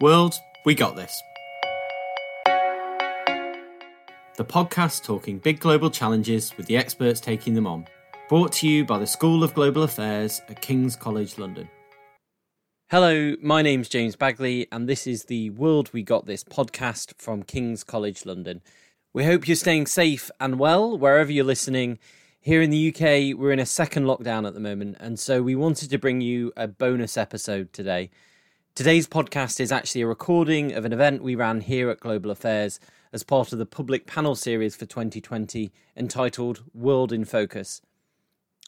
World, we got this. The podcast talking big global challenges with the experts taking them on. Brought to you by the School of Global Affairs at King's College London. Hello, my name's James Bagley, and this is the World We Got This podcast from King's College London. We hope you're staying safe and well wherever you're listening. Here in the UK, we're in a second lockdown at the moment, and so we wanted to bring you a bonus episode today. Today's podcast is actually a recording of an event we ran here at Global Affairs as part of the public panel series for 2020 entitled World in Focus.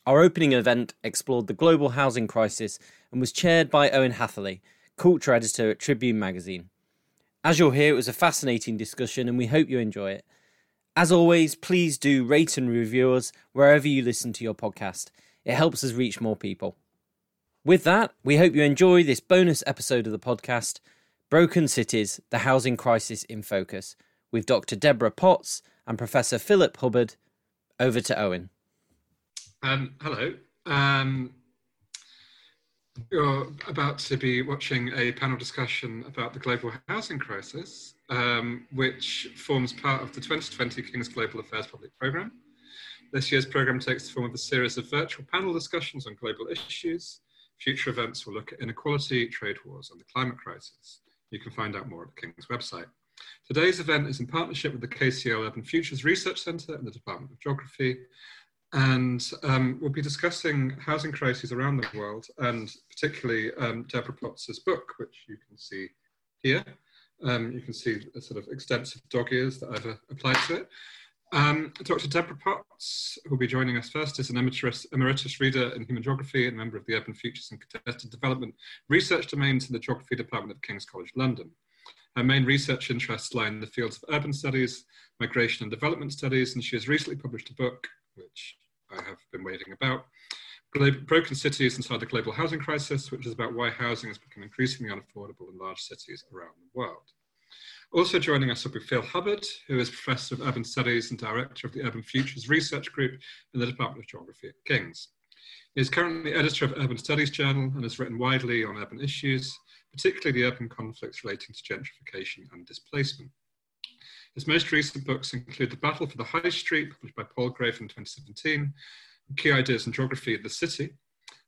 Our opening event explored the global housing crisis and was chaired by Owen Hatherley, culture editor at Tribune magazine. As you'll hear, it was a fascinating discussion and we hope you enjoy it. As always, please do rate and review us wherever you listen to your podcast. It helps us reach more people. With that, we hope you enjoy this bonus episode of the podcast Broken Cities The Housing Crisis in Focus with Dr. Deborah Potts and Professor Philip Hubbard. Over to Owen. Um, hello. Um, you're about to be watching a panel discussion about the global housing crisis, um, which forms part of the 2020 King's Global Affairs Public Programme. This year's programme takes the form of a series of virtual panel discussions on global issues Future events will look at inequality, trade wars, and the climate crisis. You can find out more at the King's website. Today's event is in partnership with the KCL Urban Futures Research Centre and the Department of Geography. And um, we'll be discussing housing crises around the world, and particularly um, Deborah Potts's book, which you can see here. Um, you can see a sort of extensive dog ears that I've uh, applied to it. Um, Dr. Deborah Potts, who will be joining us first, is an emeritus, emeritus reader in human geography and member of the Urban Futures and Contested Development research domains in the Geography Department of King's College London. Her main research interests lie in the fields of urban studies, migration and development studies, and she has recently published a book, which I have been waiting about, Broken Cities Inside the Global Housing Crisis, which is about why housing has become increasingly unaffordable in large cities around the world. Also joining us will be Phil Hubbard, who is Professor of Urban Studies and Director of the Urban Futures Research Group in the Department of Geography at King's. He is currently editor of Urban Studies Journal and has written widely on urban issues, particularly the urban conflicts relating to gentrification and displacement. His most recent books include The Battle for the High Street, published by Palgrave in 2017, Key Ideas in Geography of the City,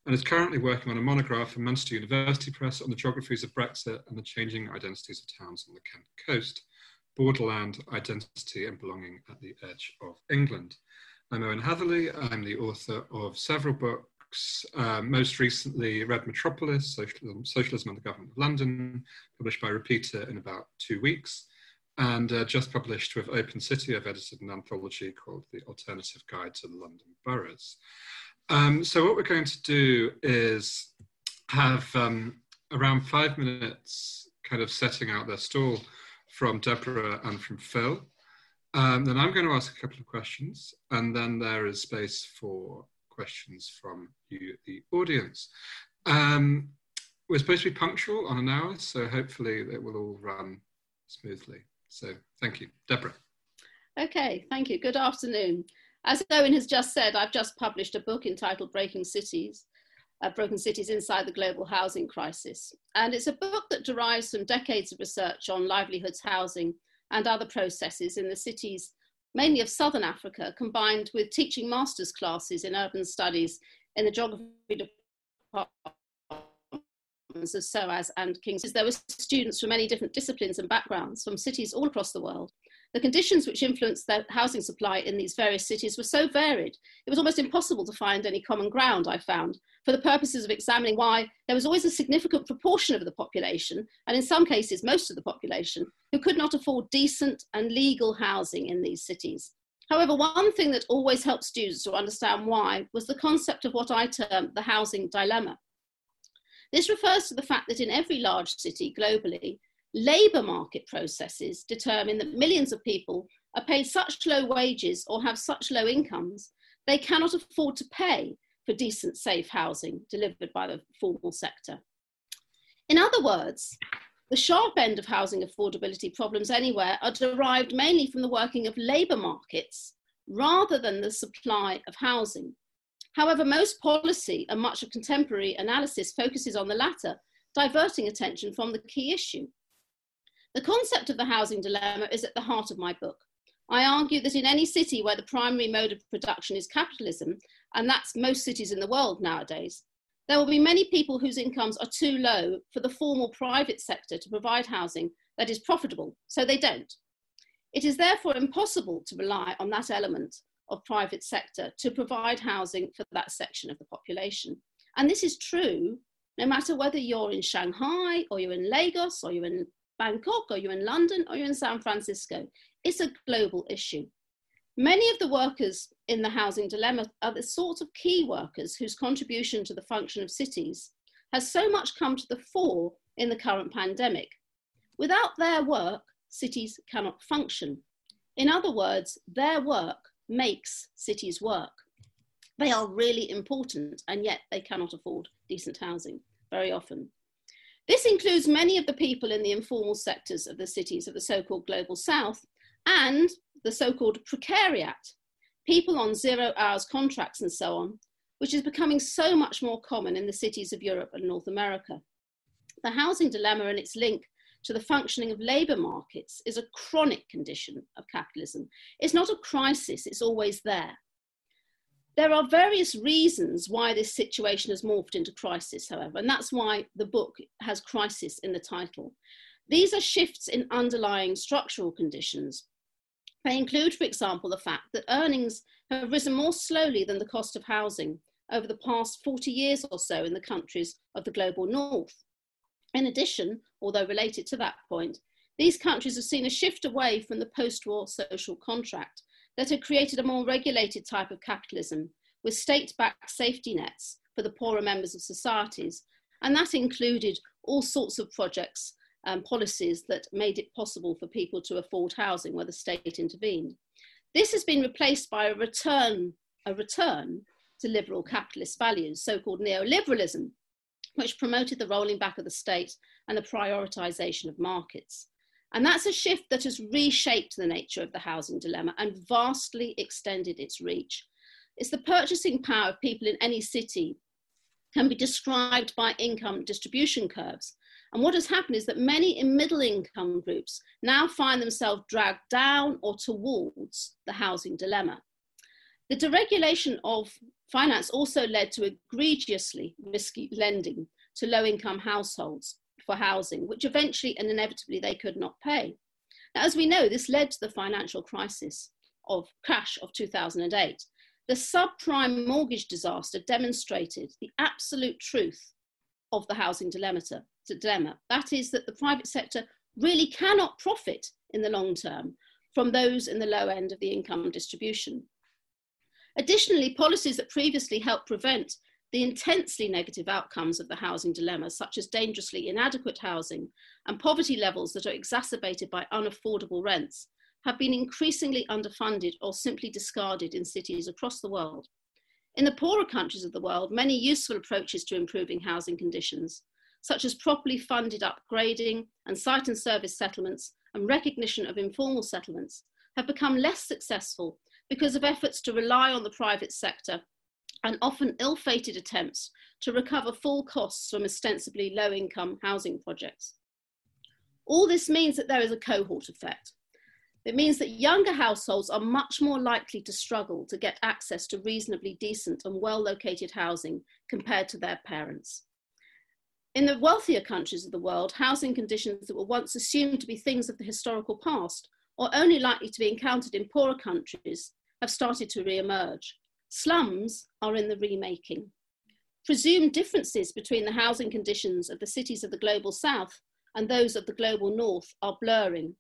and is currently working on a monograph for Manchester University Press on the geographies of Brexit and the changing identities of towns on the Kent coast, borderland identity and belonging at the edge of England. I'm Owen Hatherley. I'm the author of several books, uh, most recently Red Metropolis, Socialism, Socialism and the Government of London, published by Repeater in about two weeks, and uh, just published with Open City. I've edited an anthology called The Alternative Guide to the London Boroughs. Um, so what we're going to do is have um, around five minutes kind of setting out their stall from Deborah and from Phil. Um, then I'm going to ask a couple of questions, and then there is space for questions from you, the audience. Um, we're supposed to be punctual on an hour, so hopefully it will all run smoothly. So thank you. Deborah. Okay, thank you. Good afternoon. As Owen has just said, I've just published a book entitled Breaking Cities, uh, Broken Cities Inside the Global Housing Crisis. And it's a book that derives from decades of research on livelihoods, housing, and other processes in the cities, mainly of Southern Africa, combined with teaching master's classes in urban studies in the geography departments of SOAS and King's. There were students from many different disciplines and backgrounds from cities all across the world the conditions which influenced the housing supply in these various cities were so varied, it was almost impossible to find any common ground, I found, for the purposes of examining why there was always a significant proportion of the population, and in some cases, most of the population, who could not afford decent and legal housing in these cities. However, one thing that always helped students to understand why was the concept of what I term the housing dilemma. This refers to the fact that in every large city globally, labour market processes determine that millions of people are paid such low wages or have such low incomes, they cannot afford to pay for decent, safe housing delivered by the formal sector. In other words, the sharp end of housing affordability problems anywhere are derived mainly from the working of labour markets rather than the supply of housing. However, most policy and much of contemporary analysis focuses on the latter, diverting attention from the key issue The concept of the housing dilemma is at the heart of my book. I argue that in any city where the primary mode of production is capitalism, and that's most cities in the world nowadays, there will be many people whose incomes are too low for the formal private sector to provide housing that is profitable, so they don't. It is therefore impossible to rely on that element of private sector to provide housing for that section of the population. And this is true no matter whether you're in Shanghai or you're in Lagos or you're in Bangkok or you're in London or you're in San Francisco. It's a global issue. Many of the workers in the housing dilemma are the sort of key workers whose contribution to the function of cities has so much come to the fore in the current pandemic. Without their work, cities cannot function. In other words, their work makes cities work. They are really important, and yet they cannot afford decent housing very often. This includes many of the people in the informal sectors of the cities of the so called global south and the so called precariat, people on zero hours contracts and so on, which is becoming so much more common in the cities of Europe and North America. The housing dilemma and its link to the functioning of labour markets is a chronic condition of capitalism. It's not a crisis, it's always there. There are various reasons why this situation has morphed into crisis, however, and that's why the book has crisis in the title. These are shifts in underlying structural conditions. They include, for example, the fact that earnings have risen more slowly than the cost of housing over the past 40 years or so in the countries of the global north. In addition, although related to that point, these countries have seen a shift away from the post war social contract that had created a more regulated type of capitalism with state backed safety nets for the poorer members of societies. And that included all sorts of projects and policies that made it possible for people to afford housing where the state intervened. This has been replaced by a return, a return to liberal capitalist values, so called neoliberalism, which promoted the rolling back of the state and the prioritisation of markets. And that's a shift that has reshaped the nature of the housing dilemma and vastly extended its reach. It's the purchasing power of people in any city can be described by income distribution curves. And what has happened is that many in middle income groups now find themselves dragged down or towards the housing dilemma. The deregulation of finance also led to egregiously risky lending to low income households for housing, which eventually and inevitably they could not pay. Now, as we know, this led to the financial crisis of crash of 2008. The subprime mortgage disaster demonstrated the absolute truth of the housing dilemma. dilemma. That is, that the private sector really cannot profit in the long term from those in the low end of the income distribution. Additionally, policies that previously helped prevent the intensely negative outcomes of the housing dilemma, such as dangerously inadequate housing and poverty levels that are exacerbated by unaffordable rents, have been increasingly underfunded or simply discarded in cities across the world. In the poorer countries of the world, many useful approaches to improving housing conditions, such as properly funded upgrading and site and service settlements and recognition of informal settlements, have become less successful because of efforts to rely on the private sector and often ill fated attempts to recover full costs from ostensibly low income housing projects. All this means that there is a cohort effect. It means that younger households are much more likely to struggle to get access to reasonably decent and well located housing compared to their parents. In the wealthier countries of the world, housing conditions that were once assumed to be things of the historical past or only likely to be encountered in poorer countries have started to re emerge. Slums are in the remaking. Presumed differences between the housing conditions of the cities of the global south and those of the global north are blurring.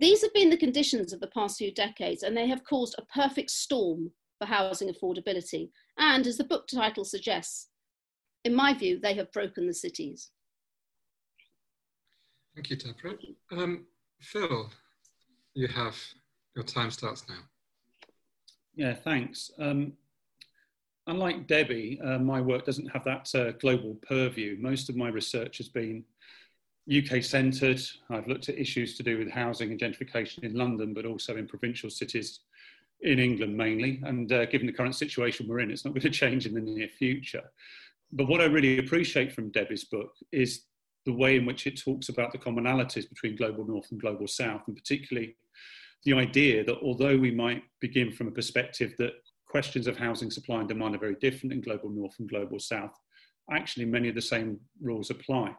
These have been the conditions of the past few decades, and they have caused a perfect storm for housing affordability. And as the book title suggests, in my view, they have broken the cities. Thank you, Deborah. Um, Phil, you have your time starts now. Yeah, thanks. Um, unlike Debbie, uh, my work doesn't have that uh, global purview. Most of my research has been UK centred. I've looked at issues to do with housing and gentrification in London, but also in provincial cities in England mainly. And uh, given the current situation we're in, it's not going to change in the near future. But what I really appreciate from Debbie's book is the the way in which it talks about the commonalities between global north and global south, and particularly the idea that although we might begin from a perspective that questions of housing supply and demand are very different in global north and global south, actually many of the same rules apply.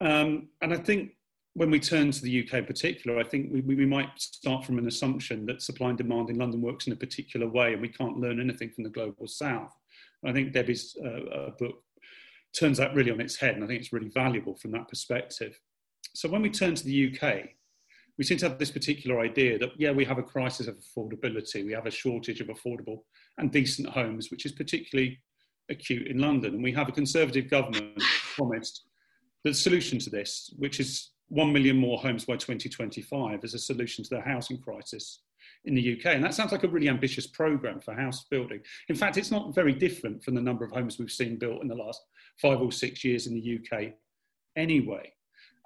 Um, and I think when we turn to the UK in particular, I think we, we might start from an assumption that supply and demand in London works in a particular way and we can't learn anything from the global south. I think Debbie's uh, book turns that really on its head, and I think it's really valuable from that perspective. So when we turn to the UK, we seem to have this particular idea that, yeah, we have a crisis of affordability, we have a shortage of affordable and decent homes, which is particularly acute in London. And we have a Conservative government promised the solution to this, which is 1 million more homes by 2025 as a solution to the housing crisis in the UK. And that sounds like a really ambitious programme for house building. In fact, it's not very different from the number of homes we've seen built in the last five or six years in the UK anyway.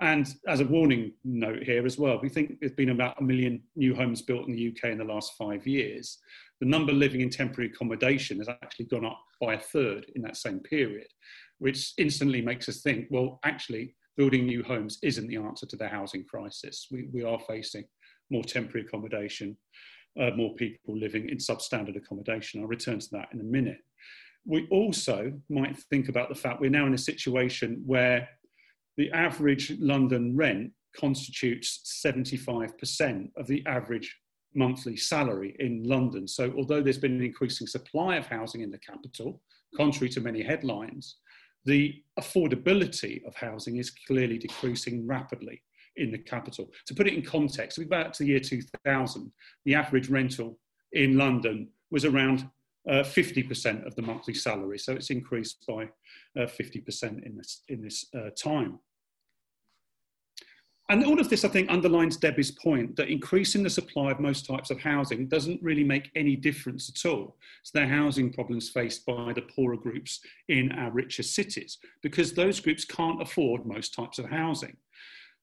And as a warning note here as well, we think there's been about a million new homes built in the UK in the last five years. The number living in temporary accommodation has actually gone up by a third in that same period, which instantly makes us think, well, actually, building new homes isn't the answer to the housing crisis. We, we are facing more temporary accommodation, uh, more people living in substandard accommodation. I'll return to that in a minute. We also might think about the fact we're now in a situation where the average London rent constitutes 75% of the average monthly salary in London. So, although there's been an increasing supply of housing in the capital, contrary to many headlines, the affordability of housing is clearly decreasing rapidly in the capital. To put it in context, we go back to the year 2000, the average rental in London was around uh, 50% of the monthly salary. So it's increased by uh, 50% in this, in this uh, time. And all of this, I think, underlines Debbie's point that increasing the supply of most types of housing doesn't really make any difference at all to the housing problems faced by the poorer groups in our richer cities, because those groups can't afford most types of housing.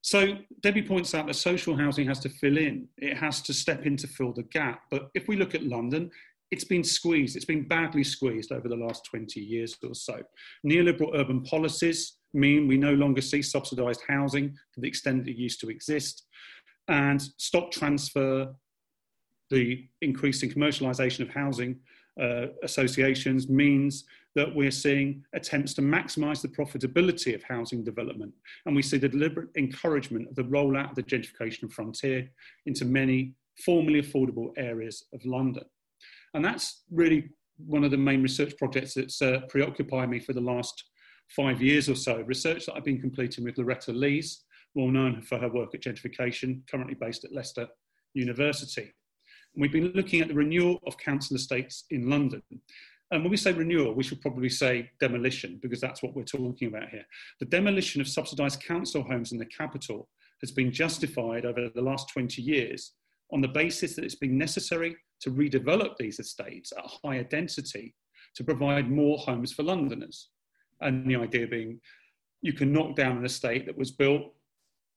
So Debbie points out that social housing has to fill in, it has to step in to fill the gap. But if we look at London, it's been squeezed, it's been badly squeezed over the last 20 years or so. Neoliberal urban policies mean we no longer see subsidised housing to the extent that it used to exist. And stock transfer, the increasing commercialisation of housing uh, associations means that we're seeing attempts to maximise the profitability of housing development. And we see the deliberate encouragement of the rollout of the gentrification frontier into many formerly affordable areas of London. And that's really one of the main research projects that's uh, preoccupied me for the last five years or so. Research that I've been completing with Loretta Lees, well known for her work at gentrification, currently based at Leicester University. And we've been looking at the renewal of council estates in London. And when we say renewal, we should probably say demolition, because that's what we're talking about here. The demolition of subsidised council homes in the capital has been justified over the last 20 years on the basis that it's been necessary to redevelop these estates at a higher density to provide more homes for Londoners. And the idea being you can knock down an estate that was built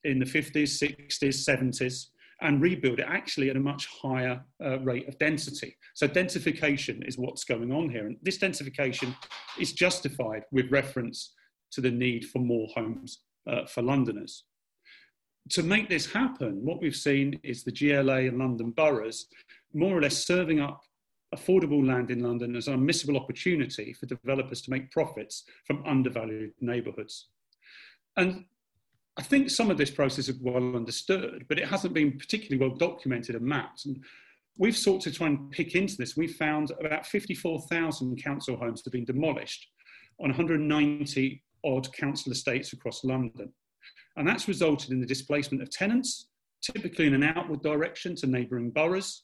in the 50s, 60s, 70s and rebuild it actually at a much higher uh, rate of density. So densification is what's going on here. And this densification is justified with reference to the need for more homes uh, for Londoners. To make this happen, what we've seen is the GLA and London boroughs more or less serving up affordable land in London as an unmissable opportunity for developers to make profits from undervalued neighbourhoods. And I think some of this process is well understood, but it hasn't been particularly well documented and mapped. And we've sought to try and pick into this. We found about 54,000 council homes have been demolished on 190 odd council estates across London. And that's resulted in the displacement of tenants, typically in an outward direction to neighbouring boroughs,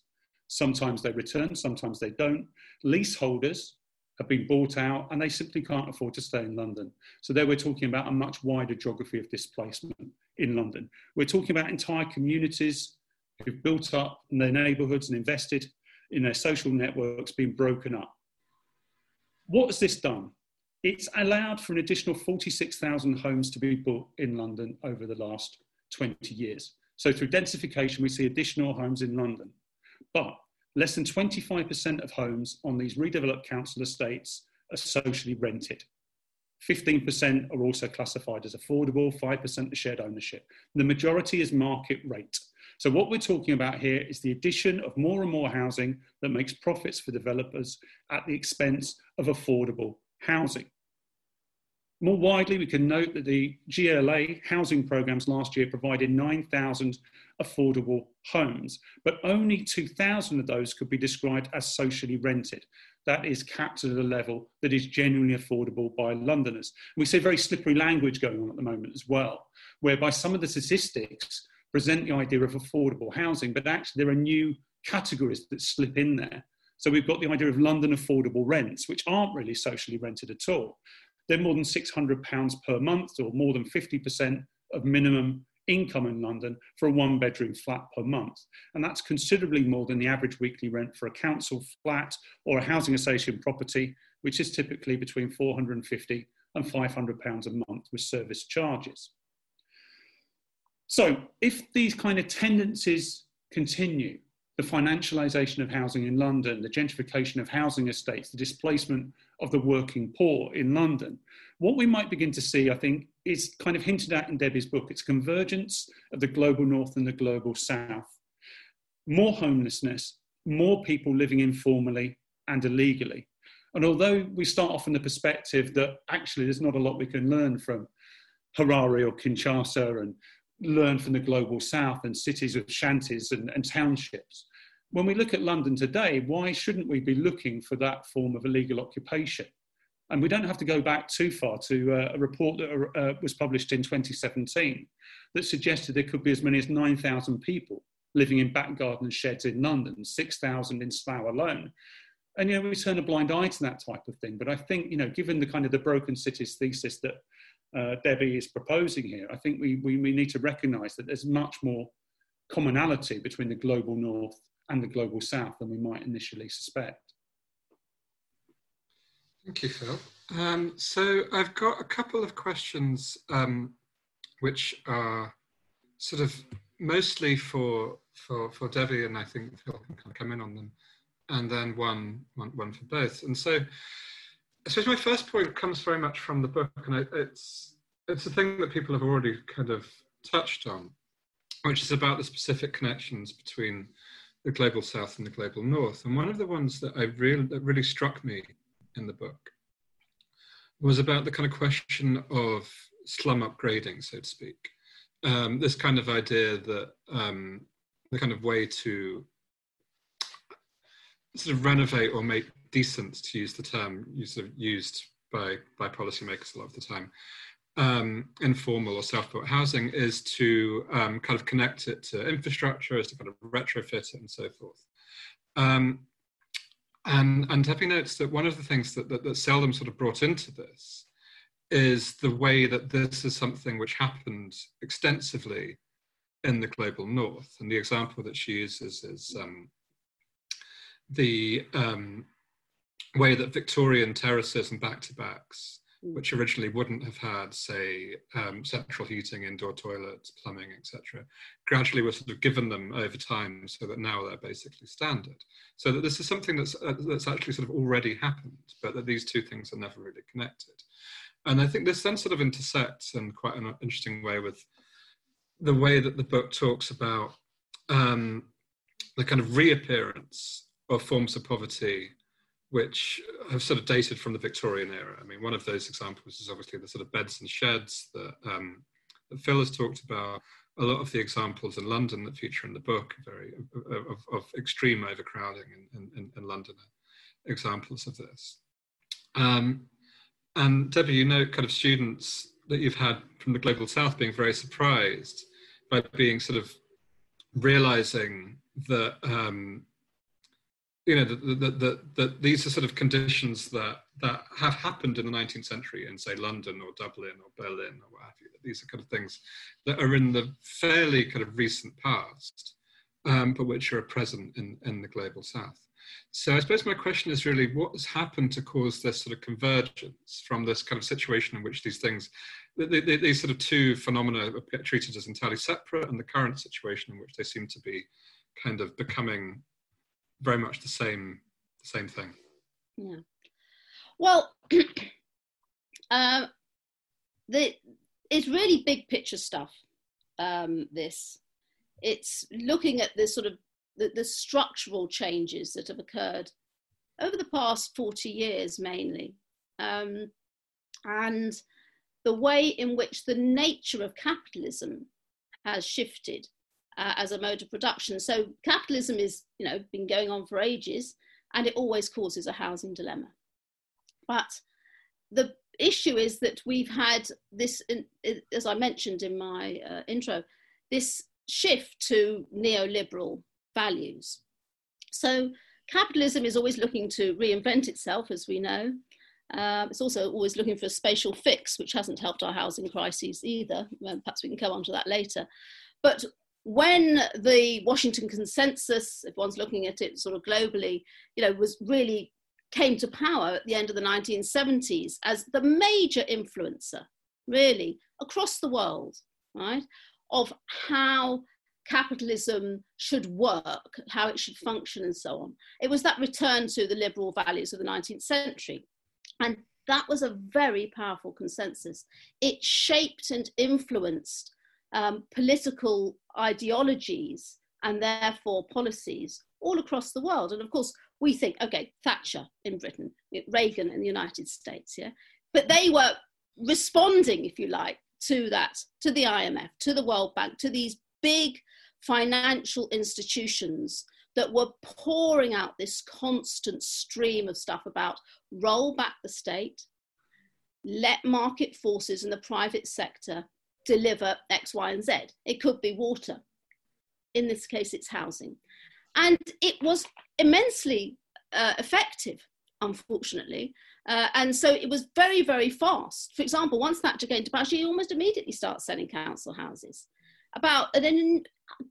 Sometimes they return, sometimes they don't. Leaseholders have been bought out and they simply can't afford to stay in London. So there we're talking about a much wider geography of displacement in London. We're talking about entire communities who've built up in their neighbourhoods and invested in their social networks being broken up. What has this done? It's allowed for an additional 46,000 homes to be built in London over the last 20 years. So through densification, we see additional homes in London. But less than 25% of homes on these redeveloped council estates are socially rented. 15% are also classified as affordable, 5% are shared ownership. The majority is market rate. So what we're talking about here is the addition of more and more housing that makes profits for developers at the expense of affordable housing. More widely, we can note that the GLA housing programs last year provided 9,000 affordable homes, but only 2,000 of those could be described as socially rented. That is capped at a level that is genuinely affordable by Londoners. We see very slippery language going on at the moment as well, whereby some of the statistics present the idea of affordable housing, but actually there are new categories that slip in there. So we've got the idea of London affordable rents, which aren't really socially rented at all. They're more than £600 per month or more than 50% of minimum income in London for a one bedroom flat per month. And that's considerably more than the average weekly rent for a council flat or a housing association property, which is typically between 450 and 500 pounds a month with service charges. So if these kind of tendencies continue, the financialisation of housing in London, the gentrification of housing estates, the displacement of the working poor in London. What we might begin to see, I think, is kind of hinted at in Debbie's book. It's convergence of the global north and the global south. More homelessness, more people living informally and illegally. And although we start off from the perspective that actually there's not a lot we can learn from Harare or Kinshasa and learn from the global south and cities of shanties and, and townships, when we look at London today, why shouldn't we be looking for that form of illegal occupation? And we don't have to go back too far to uh, a report that uh, was published in 2017 that suggested there could be as many as 9,000 people living in back garden sheds in London, 6,000 in Slough alone. And, you know, we turn a blind eye to that type of thing. But I think, you know, given the kind of the broken cities thesis that uh, Debbie is proposing here, I think we, we, we need to recognise that there's much more commonality between the global north and the global south than we might initially suspect. Thank you, Phil. Um, so I've got a couple of questions um, which are sort of mostly for, for, for Debbie, and I think Phil can come in on them, and then one, one, one for both. And so Suppose my first point comes very much from the book, and it's, it's a thing that people have already kind of touched on, which is about the specific connections between the global south and the global north. And one of the ones that I really that really struck me in the book was about the kind of question of slum upgrading, so to speak. Um, this kind of idea that um, the kind of way to sort of renovate or make decent, to use the term used, by, by policymakers a lot of the time, um, informal or self-built housing is to um, kind of connect it to infrastructure, is to kind of retrofit it and so forth. Um, and, and Debbie notes that one of the things that, that, that seldom sort of brought into this is the way that this is something which happened extensively in the global north. And the example that she uses is um, the um, way that Victorian terraces and back-to-backs which originally wouldn't have had, say, um, central heating, indoor toilets, plumbing, etc., gradually were sort of given them over time so that now they're basically standard. So that this is something that's, uh, that's actually sort of already happened, but that these two things are never really connected. And I think this then sort of intersects in quite an interesting way with the way that the book talks about um, the kind of reappearance of forms of poverty which have sort of dated from the Victorian era. I mean, one of those examples is obviously the sort of beds and sheds that, um, that Phil has talked about. A lot of the examples in London that feature in the book are very of, of extreme overcrowding in, in, in London examples of this. Um, and Debbie, you know, kind of students that you've had from the global south being very surprised by being sort of realizing that um, you know that the, the, these are sort of conditions that that have happened in the 19th century in say London or Dublin or Berlin or what have you. These are kind of things that are in the fairly kind of recent past, um, but which are present in, in the global south. So I suppose my question is really what has happened to cause this sort of convergence from this kind of situation in which these things, these sort of two phenomena are treated as entirely separate and the current situation in which they seem to be kind of becoming very much the same same thing. Yeah. Well, Um, the, it's really big picture stuff. Um, this, it's looking at the sort of the, the structural changes that have occurred over the past 40 years mainly. Um, and the way in which the nature of capitalism has shifted uh, as a mode of production. So capitalism is, you know, been going on for ages, and it always causes a housing dilemma. But the issue is that we've had this, as I mentioned in my uh, intro, this shift to neoliberal values. So capitalism is always looking to reinvent itself, as we know. Uh, it's also always looking for a spatial fix, which hasn't helped our housing crises either. Well, perhaps we can come on to that later. But when the Washington Consensus, if one's looking at it sort of globally, you know, was really came to power at the end of the 1970s as the major influencer, really, across the world, right, of how capitalism should work, how it should function, and so on. It was that return to the liberal values of the 19th century. And that was a very powerful consensus. It shaped and influenced um, political ideologies and therefore policies all across the world. And of course, we think, okay, Thatcher in Britain, Reagan in the United States, yeah. But they were responding, if you like, to that, to the IMF, to the World Bank, to these big financial institutions that were pouring out this constant stream of stuff about roll back the state, let market forces and the private sector deliver X, Y, and Z. It could be water. In this case, it's housing. And it was immensely uh, effective, unfortunately. Uh, and so it was very, very fast. For example, once Thatcher came to power, she almost immediately started selling council houses. About, and then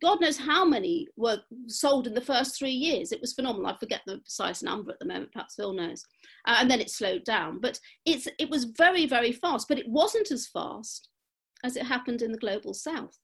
God knows how many were sold in the first three years. It was phenomenal. I forget the precise number at the moment. Perhaps Phil knows. Uh, and then it slowed down. But it's it was very very fast. But it wasn't as fast as it happened in the global south.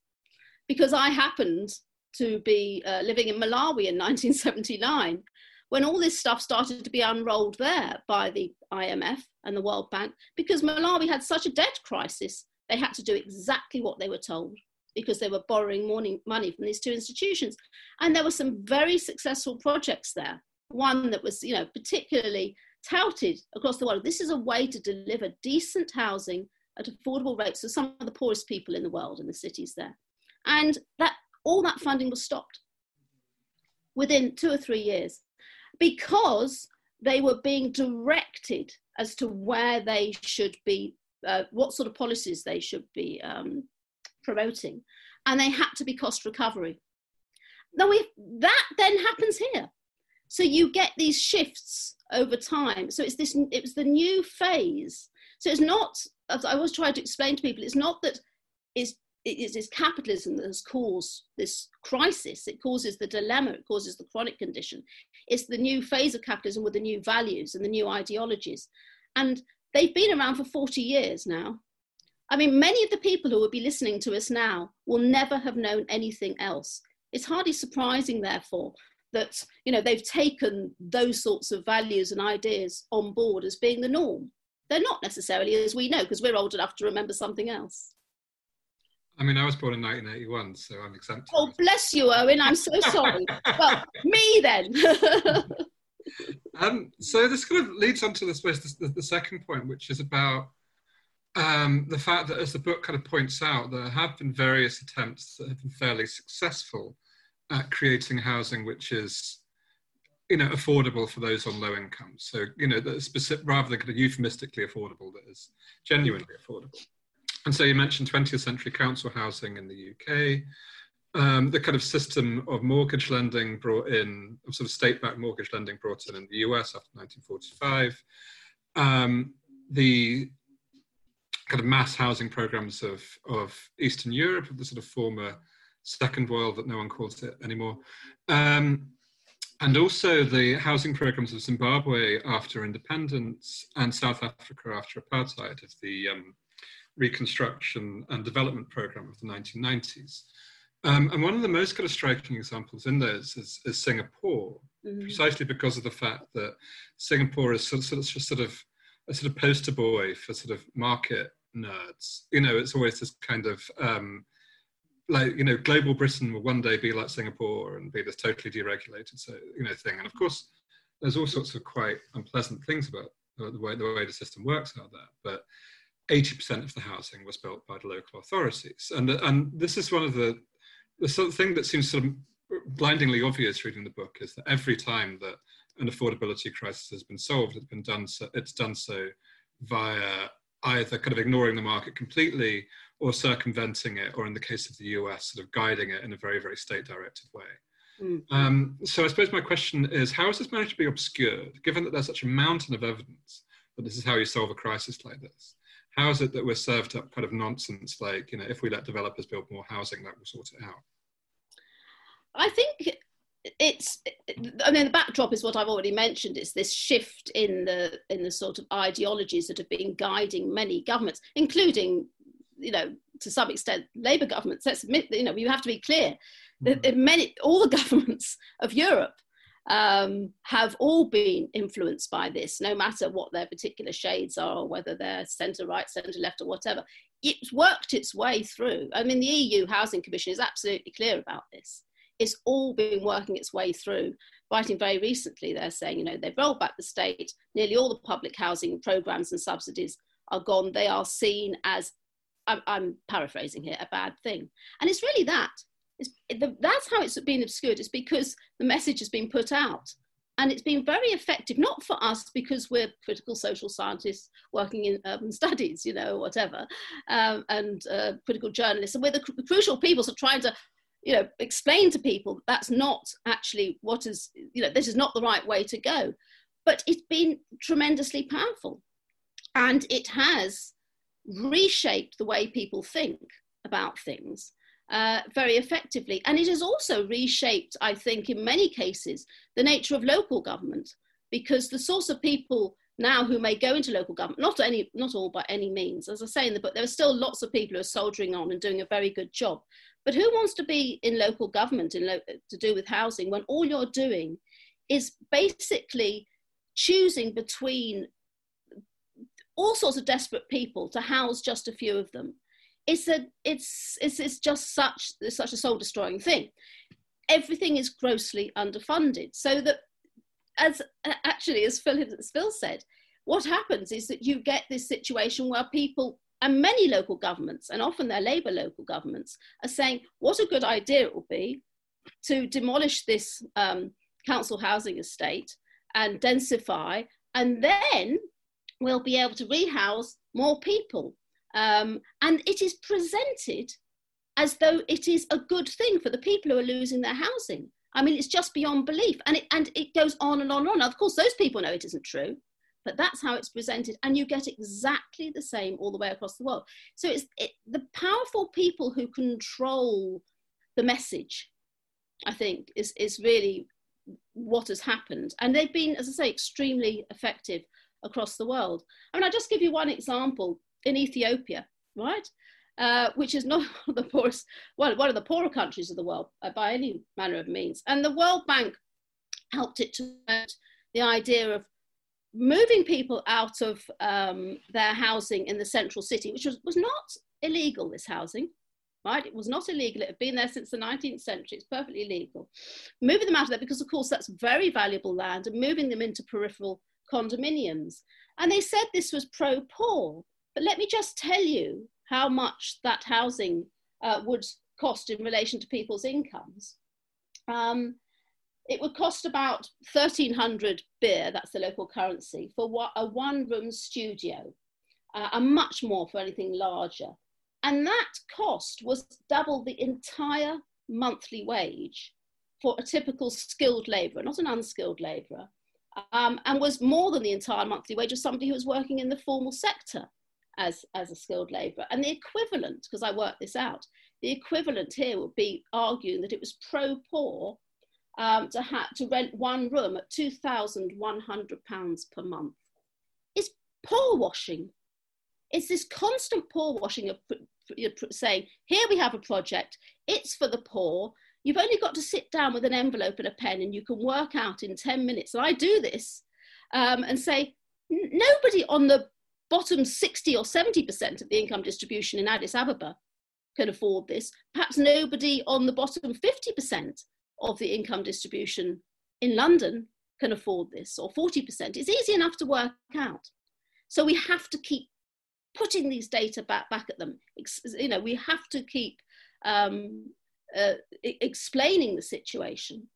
Because I happened to be uh, living in Malawi in 1979 when all this stuff started to be unrolled there by the IMF and the World Bank, because Malawi had such a debt crisis, they had to do exactly what they were told because they were borrowing money from these two institutions. And there were some very successful projects there. One that was, you know, particularly touted across the world. This is a way to deliver decent housing at affordable rates for some of the poorest people in the world in the cities there. And that all that funding was stopped within two or three years because they were being directed as to where they should be, uh, what sort of policies they should be um, promoting, and they had to be cost recovery. Now, we, that then happens here. So you get these shifts over time. So it's this, it was the new phase. So it's not I always try to explain to people, it's not that it's, it is capitalism that has caused this crisis. It causes the dilemma, it causes the chronic condition. It's the new phase of capitalism with the new values and the new ideologies. And they've been around for 40 years now. I mean, many of the people who will be listening to us now will never have known anything else. It's hardly surprising, therefore, that you know they've taken those sorts of values and ideas on board as being the norm. They're not necessarily as we know because we're old enough to remember something else. I mean, I was born in 1981, so I'm exempt. Oh, bless you, Owen. I'm so sorry. well, me then. um, so this kind of leads on to the, the, the second point, which is about um, the fact that, as the book kind of points out, there have been various attempts that have been fairly successful at creating housing which is you know, affordable for those on low incomes So, you know, specific, rather than kind of euphemistically affordable, that is genuinely affordable. And so you mentioned 20th century council housing in the UK, um, the kind of system of mortgage lending brought in, of sort of state-backed mortgage lending brought in in the US after 1945, um, the kind of mass housing programs of, of Eastern Europe, the sort of former second world that no one calls it anymore, um, and also the housing programs of Zimbabwe after independence and South Africa after apartheid of the um, reconstruction and development program of the 1990s. Um, and one of the most kind of striking examples in those is, is Singapore, mm-hmm. precisely because of the fact that Singapore is sort of, sort of, sort of a sort of poster boy for sort of market nerds. You know, it's always this kind of um, like you know, global Britain will one day be like Singapore and be this totally deregulated so you know thing. And of course, there's all sorts of quite unpleasant things about the way the way the system works out there. But 80% of the housing was built by the local authorities, and and this is one of the the sort of thing that seems sort of blindingly obvious reading the book is that every time that an affordability crisis has been solved, it's been done so it's done so via either kind of ignoring the market completely or circumventing it, or in the case of the US, sort of guiding it in a very, very state directed way. Mm. Um, so I suppose my question is how has this managed to be obscured, given that there's such a mountain of evidence that this is how you solve a crisis like this? How is it that we're served up kind of nonsense like, you know, if we let developers build more housing, that will sort it out? I think it's i mean the backdrop is what i've already mentioned it's this shift in the in the sort of ideologies that have been guiding many governments including you know to some extent labour governments let's admit you know we have to be clear that mm-hmm. many all the governments of europe um, have all been influenced by this no matter what their particular shades are or whether they're centre right centre left or whatever it's worked its way through i mean the eu housing commission is absolutely clear about this it's all been working its way through. Writing very recently, they're saying, you know, they've rolled back the state, nearly all the public housing programs and subsidies are gone. They are seen as, I'm, I'm paraphrasing here, a bad thing. And it's really that. It's, the, that's how it's been obscured. It's because the message has been put out. And it's been very effective, not for us because we're critical social scientists working in urban studies, you know, whatever, um, and uh, critical journalists. And we're the cr- crucial people so trying to you know explain to people that that's not actually what is you know this is not the right way to go but it's been tremendously powerful and it has reshaped the way people think about things uh, very effectively. And it has also reshaped i think in many cases the nature of local government because the source of people now who may go into local government not any not all by any means as i say in the book there are still lots of people who are soldiering on and doing a very good job. But who wants to be in local government in lo- to do with housing when all you're doing is basically choosing between all sorts of desperate people to house just a few of them? It's a it's it's, it's just such it's such a soul destroying thing. Everything is grossly underfunded, so that as actually as Phil, as Phil said, what happens is that you get this situation where people and many local governments, and often they're Labour local governments, are saying what a good idea it will be to demolish this um, council housing estate and densify, and then we'll be able to rehouse more people. Um, and it is presented as though it is a good thing for the people who are losing their housing. I mean, it's just beyond belief. And it, and it goes on and on and on. Now, of course, those people know it isn't true but that's how it's presented and you get exactly the same all the way across the world so it's it, the powerful people who control the message i think is is really what has happened and they've been as i say extremely effective across the world i mean i'll just give you one example in ethiopia right uh, which is not one of the poorest well one of the poorer countries of the world uh, by any manner of means and the world bank helped it to the idea of moving people out of um, their housing in the central city, which was, was not illegal, this housing, right? It was not illegal. It had been there since the 19th century. It's perfectly legal. Moving them out of there because, of course, that's very valuable land and moving them into peripheral condominiums. And they said this was pro poor. But let me just tell you how much that housing uh, would cost in relation to people's incomes. Um, it would cost about 1300 birr, that's the local currency, for a one room studio, uh, and much more for anything larger. And that cost was double the entire monthly wage for a typical skilled labourer, not an unskilled labourer, um, and was more than the entire monthly wage of somebody who was working in the formal sector as, as a skilled labourer. And the equivalent, because I worked this out, the equivalent here would be arguing that it was pro poor um, to, ha- to rent one room at £2,100 per month. It's poor washing. It's this constant poor washing of saying, here we have a project, it's for the poor. You've only got to sit down with an envelope and a pen and you can work out in 10 minutes. And I do this um, and say, nobody on the bottom 60 or 70% of the income distribution in Addis Ababa can afford this. Perhaps nobody on the bottom 50% of the income distribution in London can afford this, or 40%. It's easy enough to work out. So we have to keep putting these data back, back at them. You know, we have to keep um, uh, explaining the situation.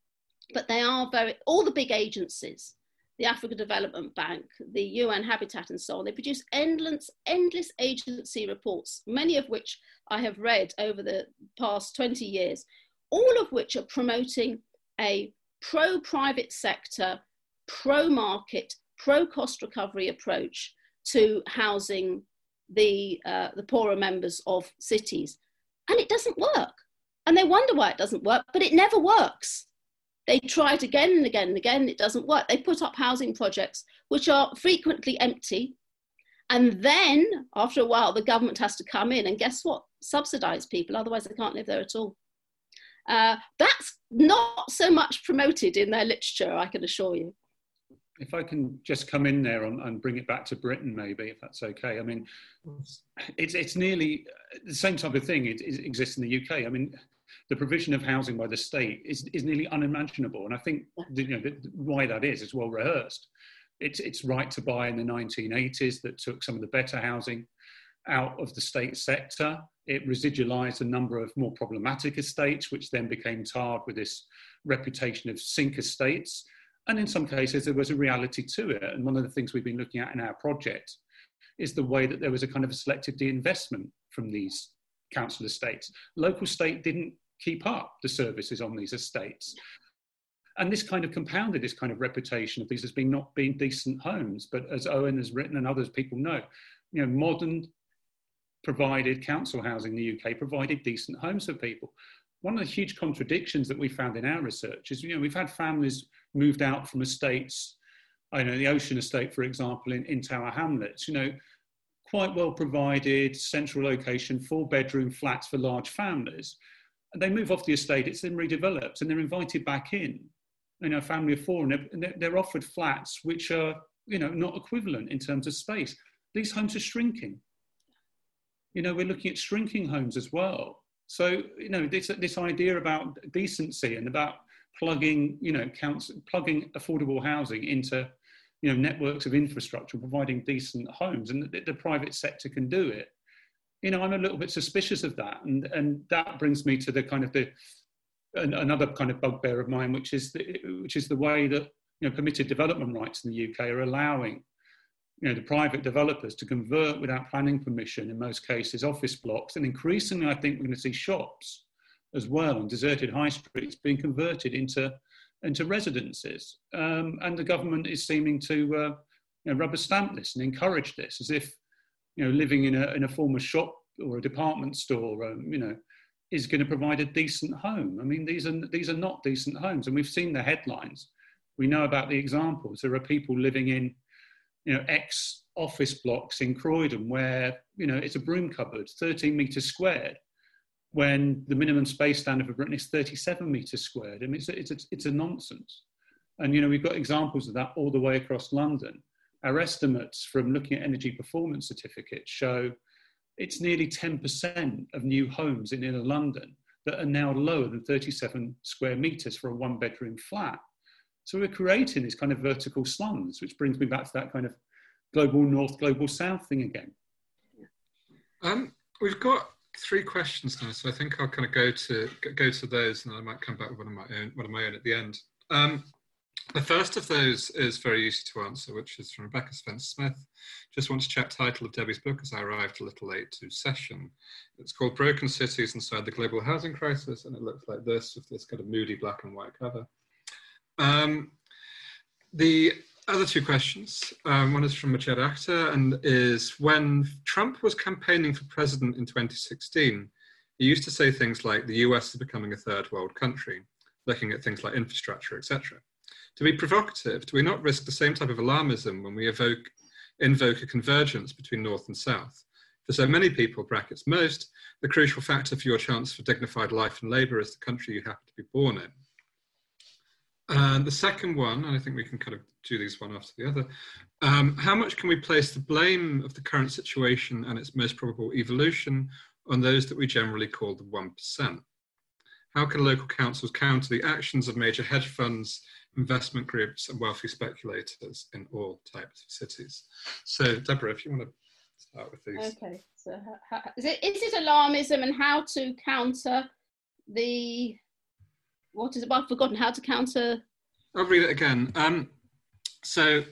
But they are very, all the big agencies, the Africa Development Bank, the UN Habitat, and so on, they produce endless, endless agency reports, many of which I have read over the past 20 years, all of which are promoting a pro private sector, pro market, pro cost recovery approach to housing the, uh, the poorer members of cities. And it doesn't work. And they wonder why it doesn't work, but it never works. They try it again and again and again, it doesn't work. They put up housing projects which are frequently empty. And then, after a while, the government has to come in and guess what? Subsidize people, otherwise, they can't live there at all. Uh, that's not so much promoted in their literature, I can assure you. If I can just come in there and, and bring it back to Britain, maybe, if that's okay. I mean, it's, it's nearly the same type of thing it, it exists in the UK. I mean, the provision of housing by the state is, is nearly unimaginable. And I think you know, why that is, is well rehearsed. It's, it's right to buy in the 1980s that took some of the better housing out of the state sector. It residualized a number of more problematic estates, which then became tarred with this reputation of sink estates. And in some cases, there was a reality to it. And one of the things we've been looking at in our project is the way that there was a kind of a selective de-investment from these council estates. Local state didn't keep up the services on these estates. And this kind of compounded this kind of reputation of these as being not being decent homes. But as Owen has written and others people know, you know, modern provided council housing in the UK provided decent homes for people. One of the huge contradictions that we found in our research is, you know, we've had families moved out from estates, I know the Ocean Estate, for example, in, in Tower Hamlets, you know, quite well provided, central location, four bedroom flats for large families. And they move off the estate, it's then redeveloped, and they're invited back in. You know, a family of four, and they're, offered flats which are, you know, not equivalent in terms of space. These homes are shrinking you know, we're looking at shrinking homes as well. So, you know, this, this idea about decency and about plugging, you know, counts, plugging affordable housing into, you know, networks of infrastructure, providing decent homes, and the, the private sector can do it. You know, I'm a little bit suspicious of that, and and that brings me to the kind of the another kind of bugbear of mine, which is the, which is the way that you know permitted development rights in the UK are allowing you know, the private developers to convert without planning permission, in most cases, office blocks. And increasingly, I think we're going to see shops as well and deserted high streets being converted into, into residences. Um, and the government is seeming to uh, you know, rubber stamp this and encourage this as if you know, living in a, in a former shop or a department store, um, you know, is going to provide a decent home. I mean, these are, these are not decent homes. And we've seen the headlines. We know about the examples. There are people living in you know, ex office blocks in Croydon where, you know, it's a broom cupboard, 13 metres squared, when the minimum space standard for Britain is 37 metres squared. I mean, it's a, it's, a, it's a nonsense. And, you know, we've got examples of that all the way across London. Our estimates from looking at energy performance certificates show it's nearly 10% of new homes in inner London that are now lower than 37 square metres for a one bedroom flat. So we're creating these kind of vertical slums, which brings me back to that kind of global north, global south thing again. Um, we've got three questions now, so I think I'll kind of go to go to those, and I might come back with one of my own, one of my own at the end. Um, the first of those is very easy to answer, which is from Rebecca Spence Smith. Just want to check title of Debbie's book as I arrived a little late to session. It's called Broken Cities Inside the Global Housing Crisis, and it looks like this with this kind of moody black and white cover. Um, the other two questions, um, one is from Majed Akhtar and is when Trump was campaigning for president in 2016, he used to say things like the US is becoming a third world country, looking at things like infrastructure, etc. To be provocative, do we not risk the same type of alarmism when we evoke, invoke a convergence between North and South? For so many people, brackets most, the crucial factor for your chance for dignified life and labour is the country you happen to be born in. And the second one, and I think we can kind of do these one after the other. Um, how much can we place the blame of the current situation and its most probable evolution on those that we generally call the 1%? How can local councils counter the actions of major hedge funds, investment groups, and wealthy speculators in all types of cities? So, Deborah, if you want to start with these. Okay, so how, is, it, is it alarmism and how to counter the what is it? Well, I've forgotten how to counter. I'll read it again. Um, so,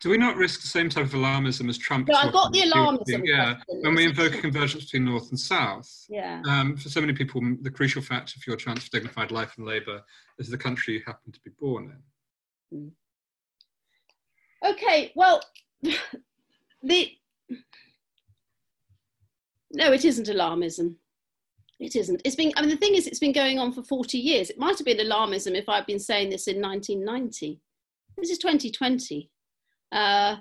do we not risk the same type of alarmism as Trump? No, I've got the alarmism. Yeah, when we invoke a convergence between North and South. Yeah. Um, for so many people, the crucial factor for your chance of dignified life and labour is the country you happen to be born in. Hmm. Okay, well, the no, it isn't alarmism. It isn't. It's been. I mean, the thing is, it's been going on for forty years. It might have been alarmism if I'd been saying this in 1990. This is 2020. Uh,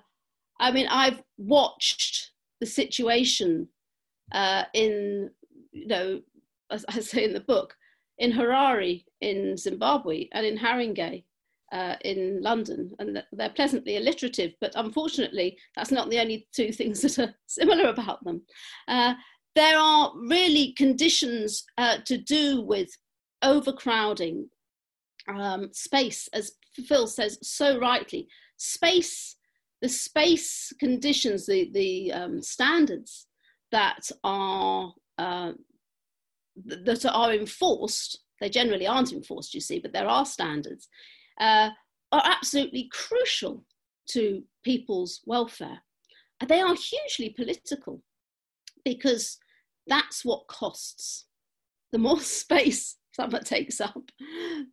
I mean, I've watched the situation uh, in, you know, as I say in the book, in Harare in Zimbabwe and in Haringey uh, in London, and they're pleasantly alliterative. But unfortunately, that's not the only two things that are similar about them. Uh, there are really conditions uh, to do with overcrowding, um, space, as Phil says so rightly, space, the space conditions, the, the um, standards that are, uh, that are enforced, they generally aren't enforced, you see, but there are standards, uh, are absolutely crucial to people's welfare. And they are hugely political because that's what costs. The more space someone takes up,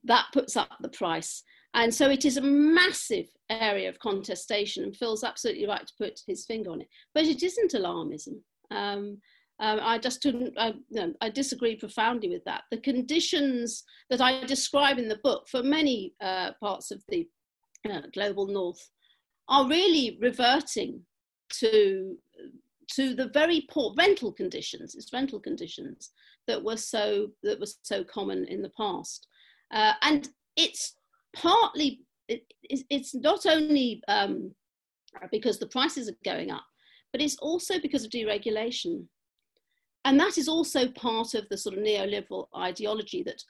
that puts up the price. And so it is a massive area of contestation, and Phil's absolutely right to put his finger on it. But it isn't alarmism. Um, um, I just didn't, I, no, I, disagree profoundly with that. The conditions that I describe in the book for many uh, parts of the uh, global north are really reverting to to the very poor rental conditions, it's rental conditions that were so that was so common in the past, uh, and it's partly it, it's not only um, because the prices are going up, but it's also because of deregulation, and that is also part of the sort of neoliberal ideology that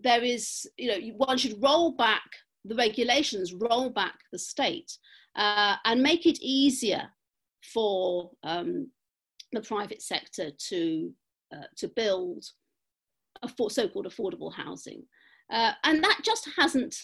there is you know one should roll back the regulations, roll back the state, uh, and make it easier for um, the private sector to, uh, to build so-called affordable housing. Uh, and that just hasn't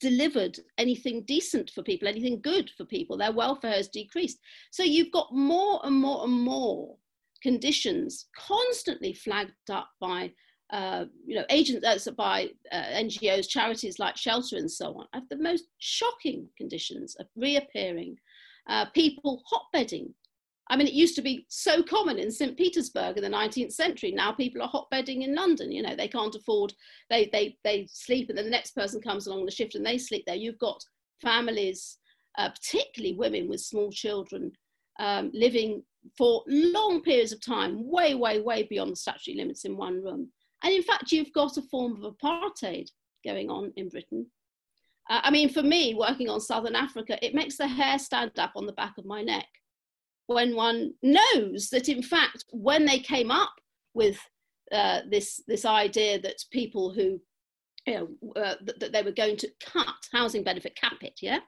delivered anything decent for people, anything good for people. Their welfare has decreased. So you've got more and more and more conditions constantly flagged up by uh, you know agents uh, by uh, NGOs, charities like Shelter and so on. Have the most shocking conditions of reappearing uh, people hotbedding. I mean, it used to be so common in St. Petersburg in the 19th century. Now people are hotbedding in London. You know, they can't afford, they, they, they sleep and then the next person comes along the shift and they sleep there. You've got families, uh, particularly women with small children, um, living for long periods of time, way, way, way beyond the statutory limits in one room. And in fact, you've got a form of apartheid going on in Britain uh, I mean, for me, working on Southern Africa, it makes the hair stand up on the back of my neck when one knows that, in fact, when they came up with uh, this, this idea that people who, you know, uh, that, that, they were going to cut housing benefit, cap it, yeah,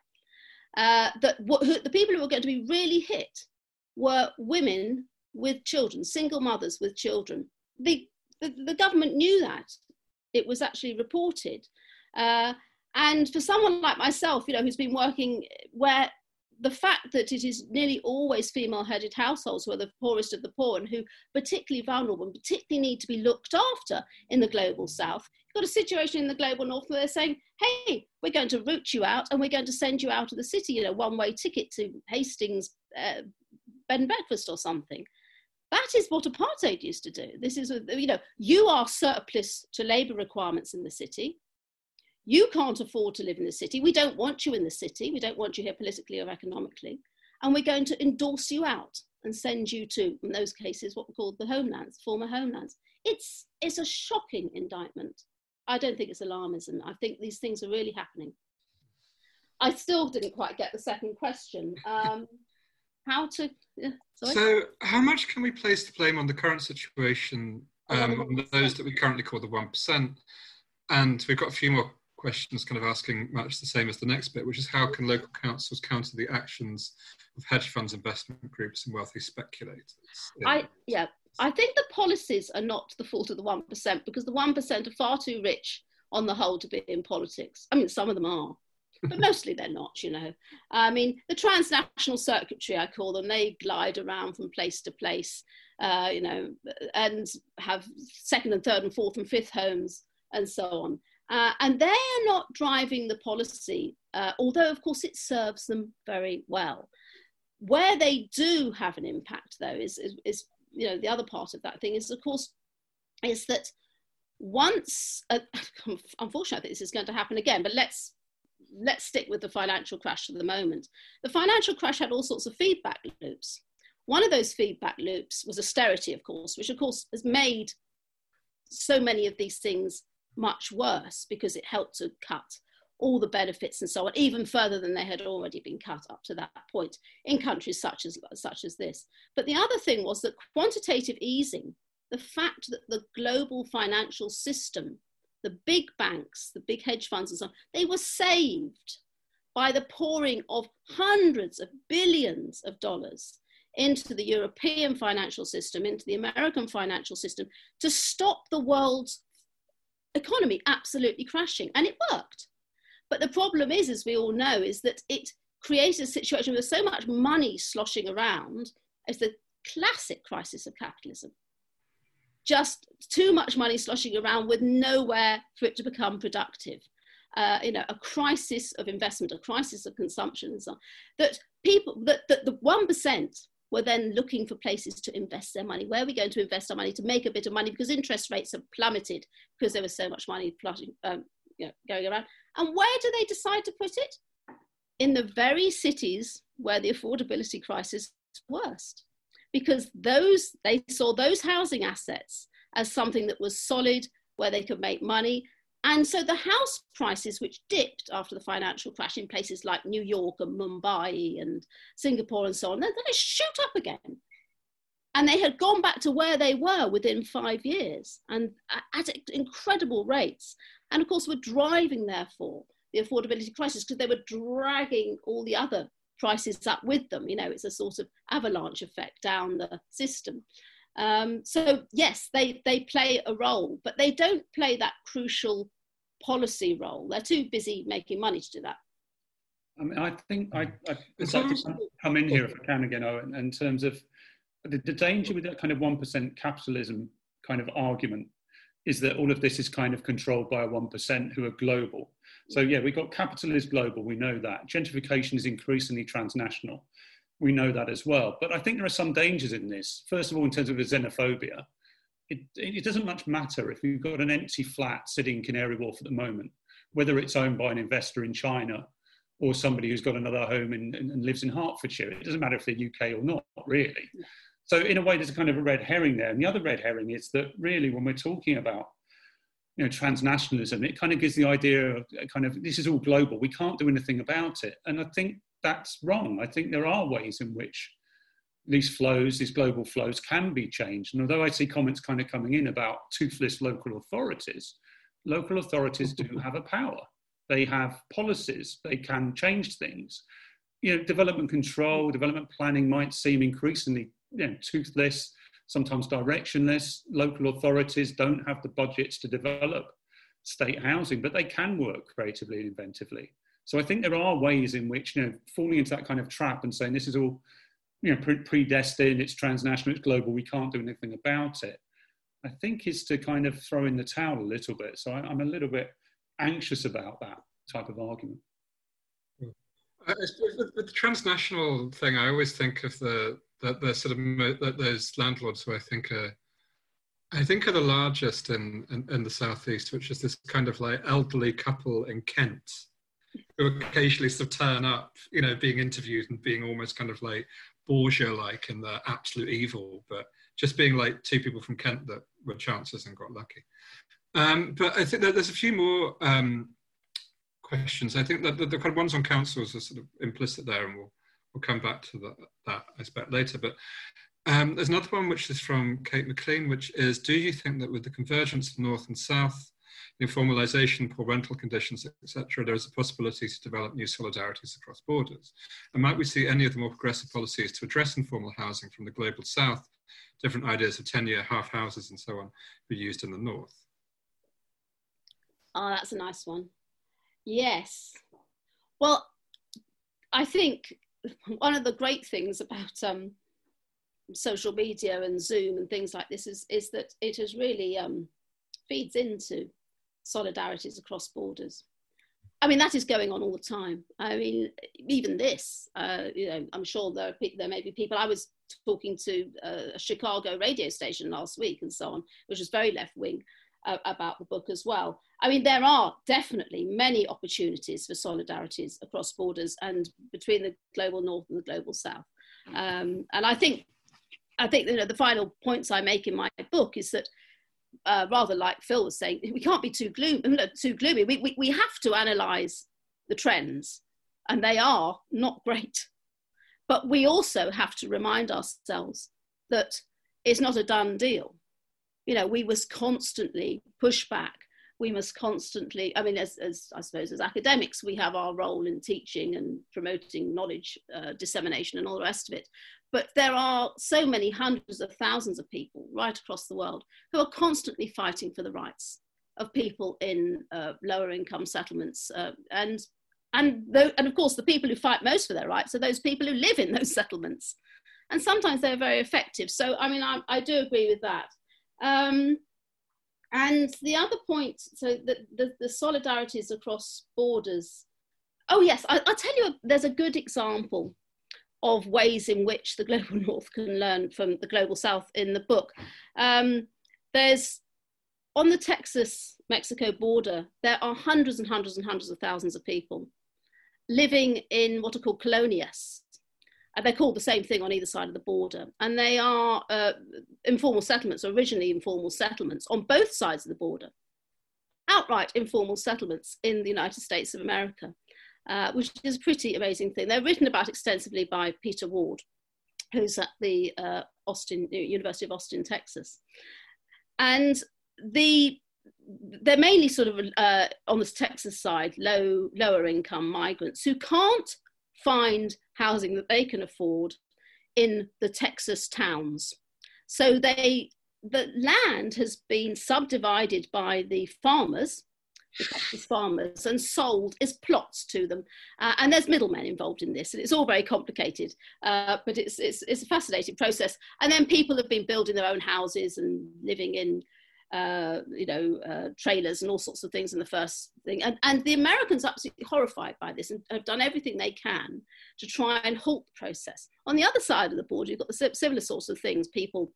uh, that what, who, the people who were going to be really hit were women with children, single mothers with children. The, the, the government knew that. It was actually reported. Uh, and for someone like myself, you know, who's been working where the fact that it is nearly always female headed households who are the poorest of the poor and who particularly vulnerable and particularly need to be looked after in the global south you've got a situation in the global north where they're saying hey we're going to root you out and we're going to send you out of the city you know one way ticket to hastings uh, bed and breakfast or something. That is what apartheid used to do. This is you know you are surplus to labor requirements in the city you can't afford to live in the city. We don't want you in the city. We don't want you here politically or economically. And we're going to endorse you out and send you to, in those cases, what we call the homelands, former homelands. It's, it's a shocking indictment I don't think it's alarmism. I think these things are really happening. I still didn't quite get the second question. Um, how to? So, how much can we place the blame on the current situation um, on those that we currently call the one percent? And we've got a few more questions, kind of asking much the same as the next bit, which is how can local councils counter the actions of hedge funds, investment groups, and wealthy speculators? I yeah, I think the policies are not the fault of the one percent because the one percent are far too rich on the whole to be in politics. I mean, some of them are, but mostly they're not, you know. I mean, the transnational circuitry, I call them, they glide around from place to place, uh, you know, and have second and third and fourth and fifth homes and so on. Uh, and they are not driving the policy, uh, although, of course, it serves them very well. Where they do have an impact, though, is, is, is you know, the other part of that thing is, of course, is that once, uh, unfortunately, I think this is going to happen again, but let's let's stick with the financial crash for the moment. The financial crash had all sorts of feedback loops. One of those feedback loops was austerity, of course, which of course has made so many of these things much worse because it helped to cut all the benefits and so on, even further than they had already been cut up to that point in countries such as, such as this. But the other thing was that quantitative easing, the fact that the global financial system the big banks, the big hedge funds and so on, they were saved by the pouring of hundreds of billions of dollars into the European financial system, into the American financial system, to stop the world's economy absolutely crashing. And it worked. But the problem is, as we all know, is that it created a situation with so much money sloshing around as the classic crisis of capitalism just too much money sloshing around with nowhere for it to become productive. Uh, you know, a crisis of investment, a crisis of consumption, and so on. That people, that, that the one percent were then looking for places to invest their money. Where are we going to invest our money to make a bit of money? Because interest rates have plummeted because there was so much money um, you know, going around. And where do they decide to put it? In the very cities where the affordability crisis is worst because those they saw those housing assets as something that was solid where they could make money and so the house prices which dipped after the financial crash in places like new york and mumbai and singapore and so on then to shoot up again and they had gone back to where they were within five years and at incredible rates and of course were driving therefore the affordability crisis because they were dragging all the other prices up with them. You know, it's a sort of avalanche effect down the system. Um, so yes, they, they play a role, but they don't play that crucial policy role. They're too busy making money to do that. I mean, I think I, I would like to come in here if I can again, Owen, in terms of the, the danger with that kind of 1% capitalism kind of argument is that all of this is kind of controlled by a 1% who are global. So yeah, we've got capital is global, we know that. Gentrification is increasingly transnational. We know that as well. But I think there are some dangers in this. First of all, in terms of the xenophobia, it, it doesn't much matter if you've got an empty flat sitting in Canary Wharf at the moment, whether it's owned by an investor in China or somebody who's got another home in, and lives in Hertfordshire. It doesn't matter if they're UK or not, really. So in a way, there's a kind of a red herring there. And the other red herring is that really, when we're talking about you know, transnationalism, it kind of gives the idea of uh, kind of this is all global. We can't do anything about it. And I think that's wrong. I think there are ways in which these flows, these global flows, can be changed. And although I see comments kind of coming in about toothless local authorities, local authorities do have a power. They have policies, they can change things. You know, development control, development planning might seem increasingly you know, toothless sometimes directionless. Local authorities don't have the budgets to develop state housing, but they can work creatively and inventively. So I think there are ways in which, you know, falling into that kind of trap and saying this is all, you know, predestined, it's transnational, it's global, we can't do anything about it, I think is to kind of throw in the towel a little bit. So I, am a little bit anxious about that type of argument. Hmm. With, with the transnational thing, I always think of the that the sort of that those landlords who I think are I think are the largest in, in, in the southeast, which is this kind of like elderly couple in Kent who occasionally sort of turn up, you know, being interviewed and being almost kind of like Borgia-like and the absolute evil, but just being like two people from Kent that were chances and got lucky. Um, but I think that there's a few more um, questions. I think that the, the, kind of ones on councils are sort of implicit there, and we'll we'll come back to that, that aspect later. But um, there's another one which is from Kate McLean, which is: Do you think that with the convergence of north and south, informalization, poor rental conditions, etc., there is a possibility to develop new solidarities across borders? And might we see any of the more progressive policies to address informal housing from the global south, different ideas of tenure half houses and so on, be used in the north? Oh, that's a nice one. Yes. Well, I think one of the great things about um, social media and Zoom and things like this is, is that it has really um, feeds into solidarities across borders. I mean, that is going on all the time. I mean, even this, uh, you know, I'm sure there, are, there may be people. I was talking to a Chicago radio station last week and so on, which was very left wing uh, about the book as well. I mean, there are definitely many opportunities for solidarities across borders and between the global north and the global south. Um, and I think, I think you know, the final points I make in my book is that uh, rather like Phil was saying, we can't be too, gloom, too gloomy. We, we, we have to analyze the trends, and they are not great. But we also have to remind ourselves that it's not a done deal. You know, we was constantly push back. We must constantly, I mean, as, as I suppose as academics, we have our role in teaching and promoting knowledge uh, dissemination and all the rest of it. But there are so many hundreds of thousands of people right across the world who are constantly fighting for the rights of people in uh, lower income settlements. Uh, and, and, th- and of course, the people who fight most for their rights are those people who live in those settlements. And sometimes they're very effective. So, I mean, I, I do agree with that. Um, and the other point, so the, the, the solidarities across borders. Oh, yes, I, will tell you, there's a good example of ways in which the global north can learn from the global south in the book. Um, there's on the Texas Mexico border, there are hundreds and hundreds and hundreds of thousands of people living in what are called colonias. They're called the same thing on either side of the border. And they are uh, informal settlements, originally informal settlements on both sides of the border, outright informal settlements in the United States of America uh, which is a pretty amazing thing. They're written about extensively by Peter Ward, who's at the uh, Austin University of Austin, Texas, and the they're mainly sort of uh, on the Texas side, low lower income migrants who can't find housing that they can afford in the Texas towns. So they the land has been subdivided by the farmers the farmers and sold as plots to them. Uh, and there's middlemen involved in this, and it's all very complicated, uh, but it's, it's, it's, a fascinating process. And then people have been building their own houses and living in, uh, you know, uh, trailers and all sorts of things in the first thing. And, and the Americans are absolutely horrified by this and have done everything they can to try and halt the process. On the other side of the border, you've got the similar sorts of things, people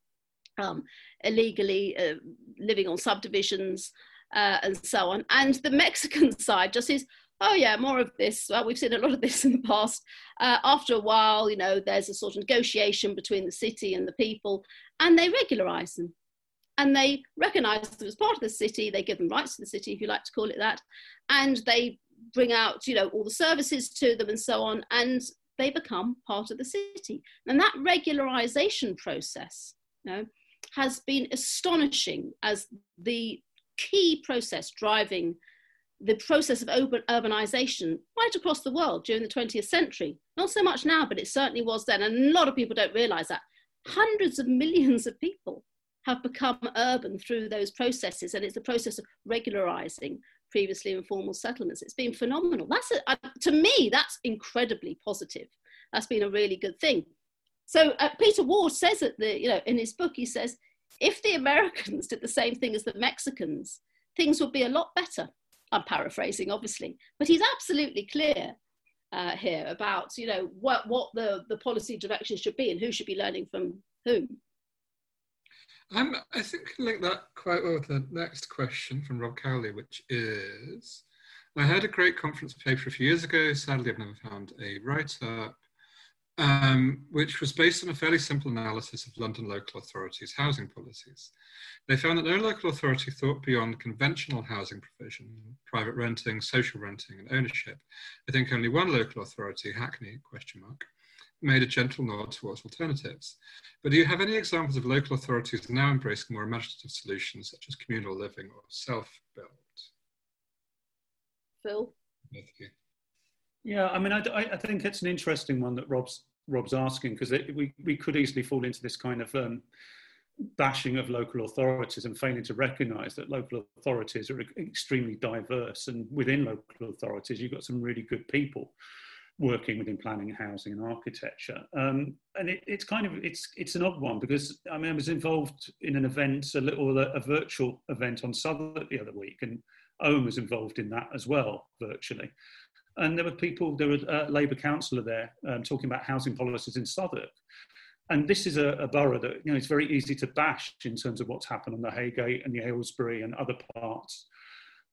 um, illegally uh, living on subdivisions, uh, and so on. And the Mexican side just says, oh yeah, more of this. Well, we've seen a lot of this in the past. Uh, after a while, you know, there's a sort of negotiation between the city and the people, and they regularize them. And they recognize them as part of the city. They give them rights to the city, if you like to call it that. And they bring out, you know, all the services to them and so on. And they become part of the city. And that regularization process, you know, has been astonishing as the key process driving the process of urbanization right across the world during the 20th century. Not so much now, but it certainly was then. And a lot of people don't realize that. Hundreds of millions of people have become urban through those processes, and it's the process of regularizing previously informal settlements. It's been phenomenal. That's a, to me, that's incredibly positive. That's been a really good thing. So uh, Peter Ward says that the, you know, in his book, he says if the Americans did the same thing as the Mexicans, things would be a lot better. I'm paraphrasing, obviously, but he's absolutely clear uh, here about you know what what the the policy direction should be and who should be learning from whom. Um, I think I link that quite well with the next question from Rob Cowley, which is I heard a great conference paper a few years ago. Sadly, I've never found a write up um, which was based on a fairly simple analysis of London local authorities' housing policies. They found that no local authority thought beyond conventional housing provision, private renting, social renting, and ownership. I think only one local authority, Hackney, question mark, made a gentle nod towards alternatives. But do you have any examples of local authorities now embracing more imaginative solutions such as communal living or self-built? Phil? Yeah, I mean, I, I, think it's an interesting one that Rob's Rob's asking because we we could easily fall into this kind of um, bashing of local authorities and failing to recognise that local authorities are extremely diverse, and within local authorities, you've got some really good people working within planning, housing, and architecture. Um, and it, it's kind of it's it's an odd one because I mean I was involved in an event, a little a virtual event on Southwark the other week, and Owen was involved in that as well virtually. And there were people, there was a Labour councillor there um, talking about housing policies in Southwark. And this is a, a, borough that you know it's very easy to bash in terms of what's happened on the Heygate and the Aylesbury and other parts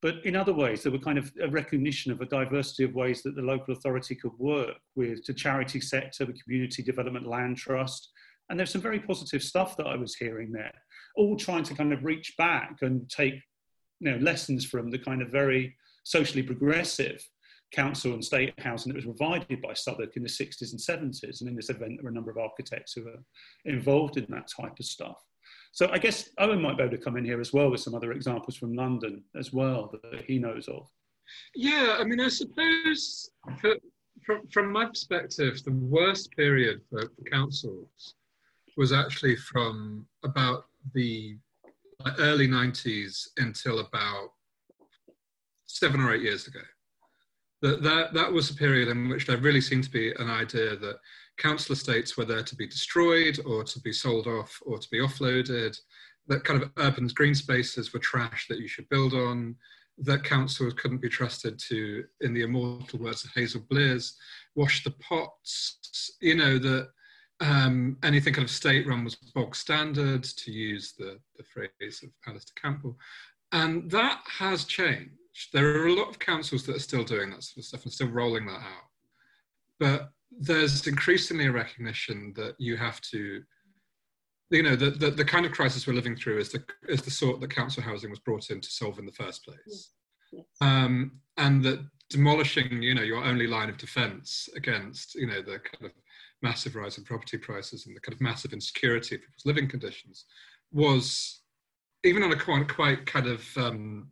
but in other ways, there were kind of a recognition of a diversity of ways that the local authority could work with the charity sector, the community development land trust. And there's some very positive stuff that I was hearing there, all trying to kind of reach back and take you know, lessons from the kind of very socially progressive council and state housing that was provided by Southwark in the 60s and 70s. And in this event, there were a number of architects who were involved in that type of stuff. So I guess Owen might be able to come in here as well with some other examples from London as well that he knows of. Yeah, I mean, I suppose for, from, from my perspective, the worst period for, for councils was actually from about the early 90s until about seven or eight years ago. That, that, that was a period in which there really seemed to be an idea that council estates were there to be destroyed or to be sold off or to be offloaded, that kind of urban green spaces were trash that you should build on, that councils couldn't be trusted to, in the immortal words of Hazel Blears, wash the pots, you know, that um, anything kind of state run was bog standard, to use the, the phrase of Alastair Campbell. And that has changed. There are a lot of councils that are still doing that sort of stuff and still rolling that out. But there's increasingly a recognition that you have to you know the, the, the, kind of crisis we're living through is the is the sort that council housing was brought in to solve in the first place yes. um, and that demolishing you know your only line of defense against you know the kind of massive rise in property prices and the kind of massive insecurity of people's living conditions was even on a quite, quite kind of um,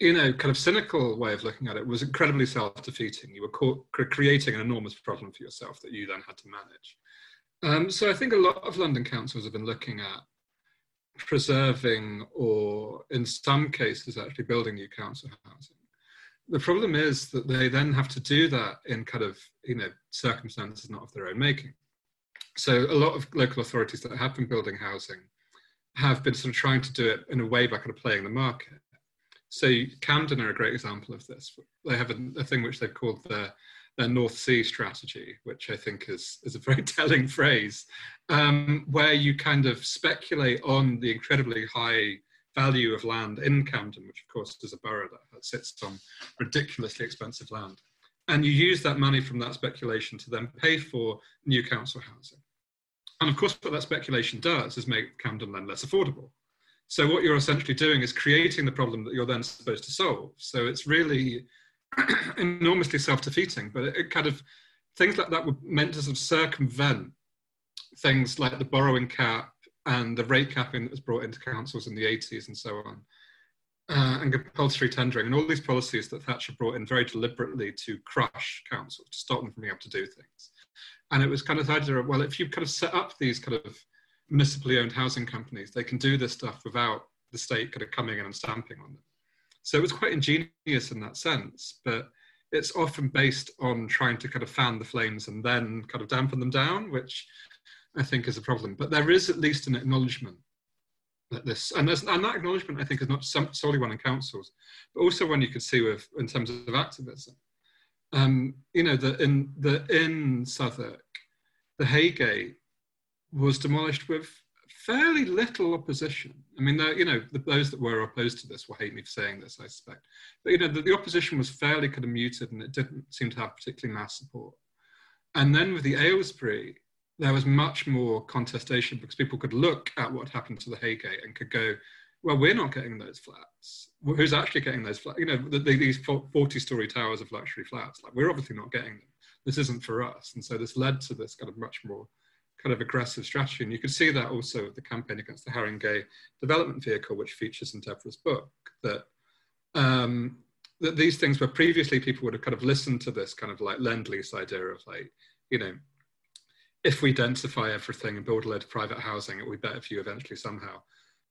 you know, kind of cynical way of looking at it was incredibly self-defeating. You were creating an enormous problem for yourself that you then had to manage. Um, so I think a lot of London councils have been looking at preserving or in some cases actually building new council housing. The problem is that they then have to do that in kind of, you know, circumstances not of their own making. So a lot of local authorities that have been building housing have been sort of trying to do it in a way by kind of playing the market. So Camden are a great example of this. They have a, a thing which they've called their, their North Sea strategy, which I think is, is a very telling phrase, um, where you kind of speculate on the incredibly high value of land in Camden, which of course is a borough that sits on ridiculously expensive land. And you use that money from that speculation to then pay for new council housing. And of course, what that speculation does is make Camden land less affordable. So what you're essentially doing is creating the problem that you're then supposed to solve. So it's really enormously self-defeating, but it, kind of things like that were meant to sort of circumvent things like the borrowing cap and the rate capping that was brought into councils in the 80s and so on. Uh, and compulsory tendering and all these policies that Thatcher brought in very deliberately to crush councils, to stop them from being able to do things. And it was kind of the idea of, well, if you kind of set up these kind of municipally owned housing companies, they can do this stuff without the state kind of coming in and stamping on them. So it was quite ingenious in that sense, but it's often based on trying to kind of fan the flames and then kind of dampen them down, which I think is a problem. But there is at least an acknowledgement that this, and, and that acknowledgement I think is not some, solely one in councils, but also one you could see with in terms of activism. Um, you know, the, in the in Southwark, the Heygate was demolished with fairly little opposition. I mean, you know, those that were opposed to this will hate me for saying this, I suspect. But, you know, the, the, opposition was fairly kind of muted and it didn't seem to have particularly mass support. And then with the Aylesbury, there was much more contestation because people could look at what happened to the Heygate and could go, well, we're not getting those flats. Who's actually getting those flats? You know, the, the, these 40 story towers of luxury flats, like we're obviously not getting them. This isn't for us. And so this led to this kind of much more kind of aggressive strategy. And you could see that also with the campaign against the Haringey development vehicle, which features in Deborah's book, that, um, that these things where previously people would have kind of listened to this kind of like lend-lease idea of like, you know, if we densify everything and build a load of private housing, it will be better for you eventually somehow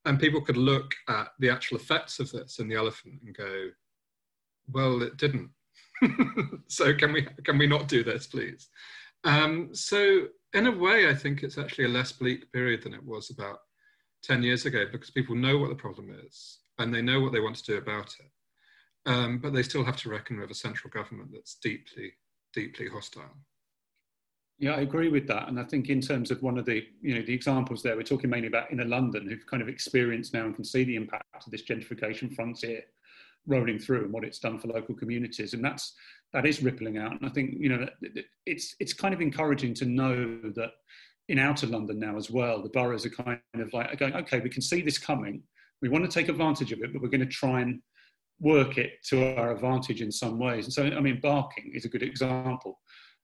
and people could look at the actual effects of this in the elephant and go, well, it didn't. so can we can we not do this, please? Um, so in a way, I think it's actually a less bleak period than it was about 10 years ago because people know what the problem is and they know what they want to do about it. Um, but they still have to reckon with a central government that's deeply, deeply hostile. Yeah, I agree with that. And I think in terms of one of the, you know, the examples there, we're talking mainly about inner London, who've kind of experienced now and can see the impact of this gentrification frontier rolling through and what it's done for local communities. And that's, that is rippling out. And I think, you know, it's, it's kind of encouraging to know that in outer London now as well, the boroughs are kind of like going, okay, we can see this coming. We want to take advantage of it, but we're going to try and work it to our advantage in some ways. And so, I mean, Barking is a good example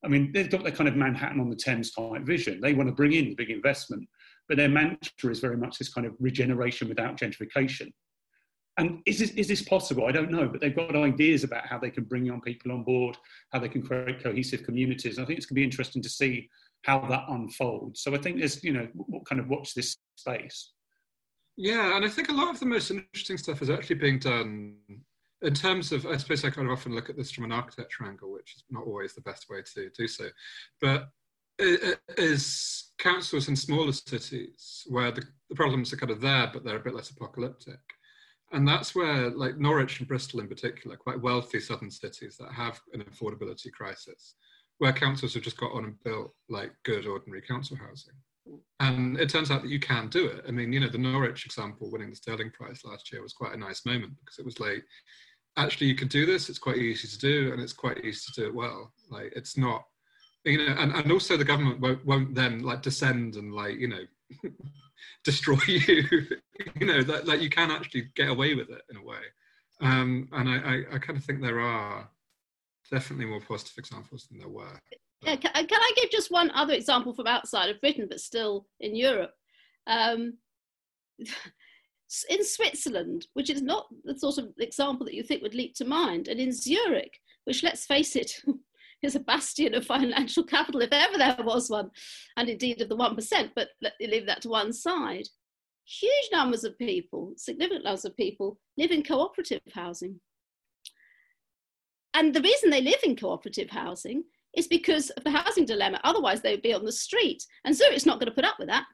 I mean, they've got their kind of Manhattan on the Thames type vision. They want to bring in the big investment, but their mantra is very much this kind of regeneration without gentrification. And is this, is this possible? I don't know, but they've got ideas about how they can bring young people on board, how they can create cohesive communities. I think it's going to be interesting to see how that unfolds. So I think there's, you know, what kind of watch this space. Yeah, and I think a lot of the most interesting stuff is actually being done in terms of, I suppose I kind of often look at this from an architecture angle, which is not always the best way to do so. But is councils in smaller cities where the, the problems are kind of there, but they're a bit less apocalyptic. And that's where, like Norwich and Bristol in particular, quite wealthy southern cities that have an affordability crisis, where councils have just got on and built like good ordinary council housing. And it turns out that you can do it. I mean, you know, the Norwich example winning the Stirling Prize last year was quite a nice moment because it was like, actually, you can do this. It's quite easy to do, and it's quite easy to do it well. Like, it's not, you know, and, and also the government won't, won't then like descend and like, you know, destroy you. you know, that like you can actually get away with it in a way. Um, and I, I, I kind of think there are definitely more positive examples than there were. Yeah, can, can, I give just one other example from outside of Britain, but still in Europe? Um, in Switzerland, which is not the sort of example that you think would leap to mind, and in Zurich, which let's face it, is a bastion of financial capital, if ever there was one, and indeed of the 1%, but leave that to one side. Huge numbers of people, significant numbers of people, live in cooperative housing. And the reason they live in cooperative housing is because of the housing dilemma. Otherwise, they would be on the street. And Zurich's not going to put up with that.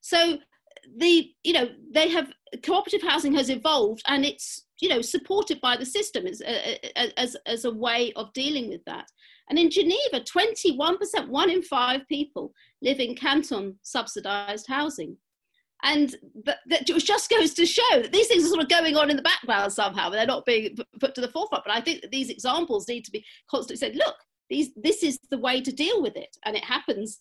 So the you know they have cooperative housing has evolved and it's you know supported by the system as uh, uh, uh, as as a way of dealing with that. And in geneva 21% one in five people live in canton subsidized housing. And that, that just goes to show that these things are sort of going on in the background somehow but they're not being put to the forefront. But i think that these examples need to be constantly said look these, this is the way to deal with it. And it happens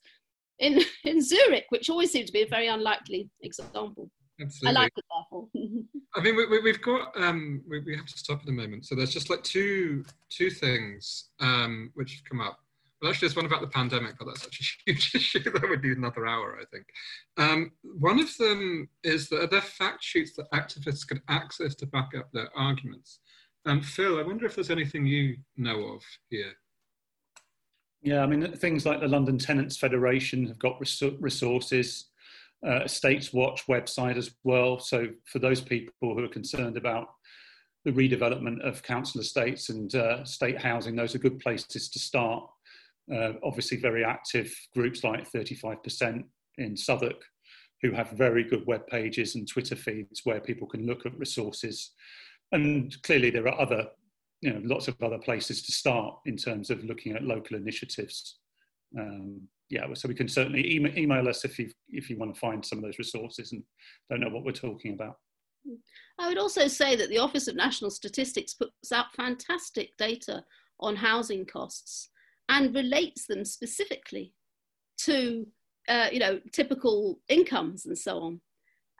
in, in Zurich, which always seems to be a very unlikely example. Absolutely. I like it, therefore. I mean, we, we, have got, um, we, we, have to stop at the moment. So there's just like two, two things um, which have come up. Well, actually, there's one about the pandemic, but that's such a huge issue that would need another hour, I think. Um, one of them is that are there fact sheets that activists can access to back up their arguments? Um, Phil, I wonder if there's anything you know of here. Yeah, I mean, things like the London Tenants Federation have got resources, uh, Estates Watch website as well. So, for those people who are concerned about the redevelopment of council estates and uh, state housing, those are good places to start. Uh, obviously, very active groups like 35% in Southwark, who have very good web pages and Twitter feeds where people can look at resources. And clearly, there are other you know lots of other places to start in terms of looking at local initiatives. Um, yeah, so we can certainly email, email us if you if you want to find some of those resources and don't know what we're talking about. I would also say that the Office of National Statistics puts out fantastic data on housing costs. and relates them specifically to uh, you know typical incomes and so on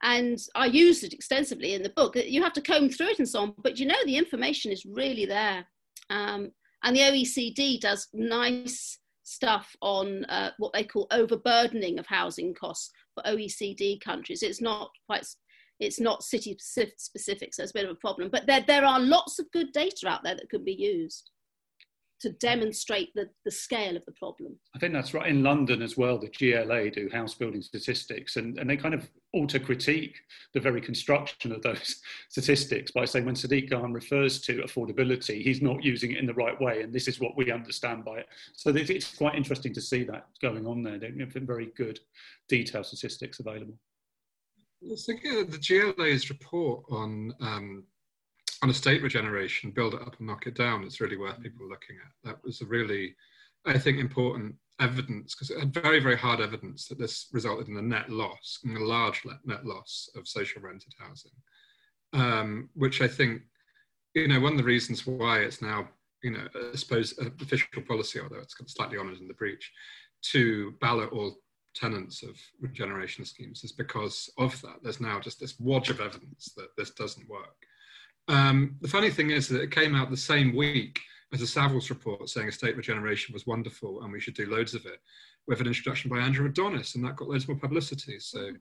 and i used it extensively in the book. You have to comb through it and so on but you know the information is really there. Um, and the oecd does nice stuff on uh, what they call overburdening of housing costs for oecd countries. It's not quite it's not city specific so it's a bit of a problem. But there, there are lots of good data out there that could be used to demonstrate the, the scale of the problem. I think that's right. In London as well, the GLA do house building statistics and, and they kind of auto critique the very construction of those statistics by saying when Sadiq Khan refers to affordability, he's not using it in the right way. And this is what we understand by it. So it's quite interesting to see that going on there. They have very good detailed statistics available. I was thinking of the GLA's report on um, on estate regeneration, build it up and knock it down, it's really worth people looking at. That was a really, I think, important evidence because it had very, very hard evidence that this resulted in a net loss, a large net loss of social rented housing, um, which I think, you know, one of the reasons why it's now, you know, I suppose official policy, although it's slightly honoured in the breach, to ballot all tenants of regeneration schemes is because of that. There's now just this wodge of evidence that this doesn't work. Um, the funny thing is that it came out the same week as a Savills report saying estate regeneration was wonderful and we should do loads of it, with an introduction by Andrew Adonis, and that got loads more publicity. So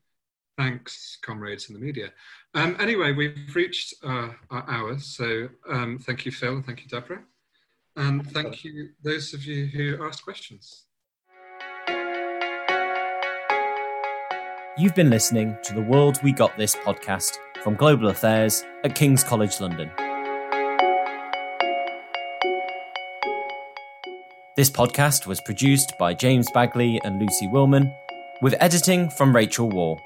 thanks, comrades in the media. Um, anyway, we've reached uh, our hours, so um, thank you, Phil, and thank you, Deborah. And thank you, those of you who asked questions. You've been listening to the World We Got This podcast from Global Affairs at King's College London. This podcast was produced by James Bagley and Lucy Willman, with editing from Rachel War.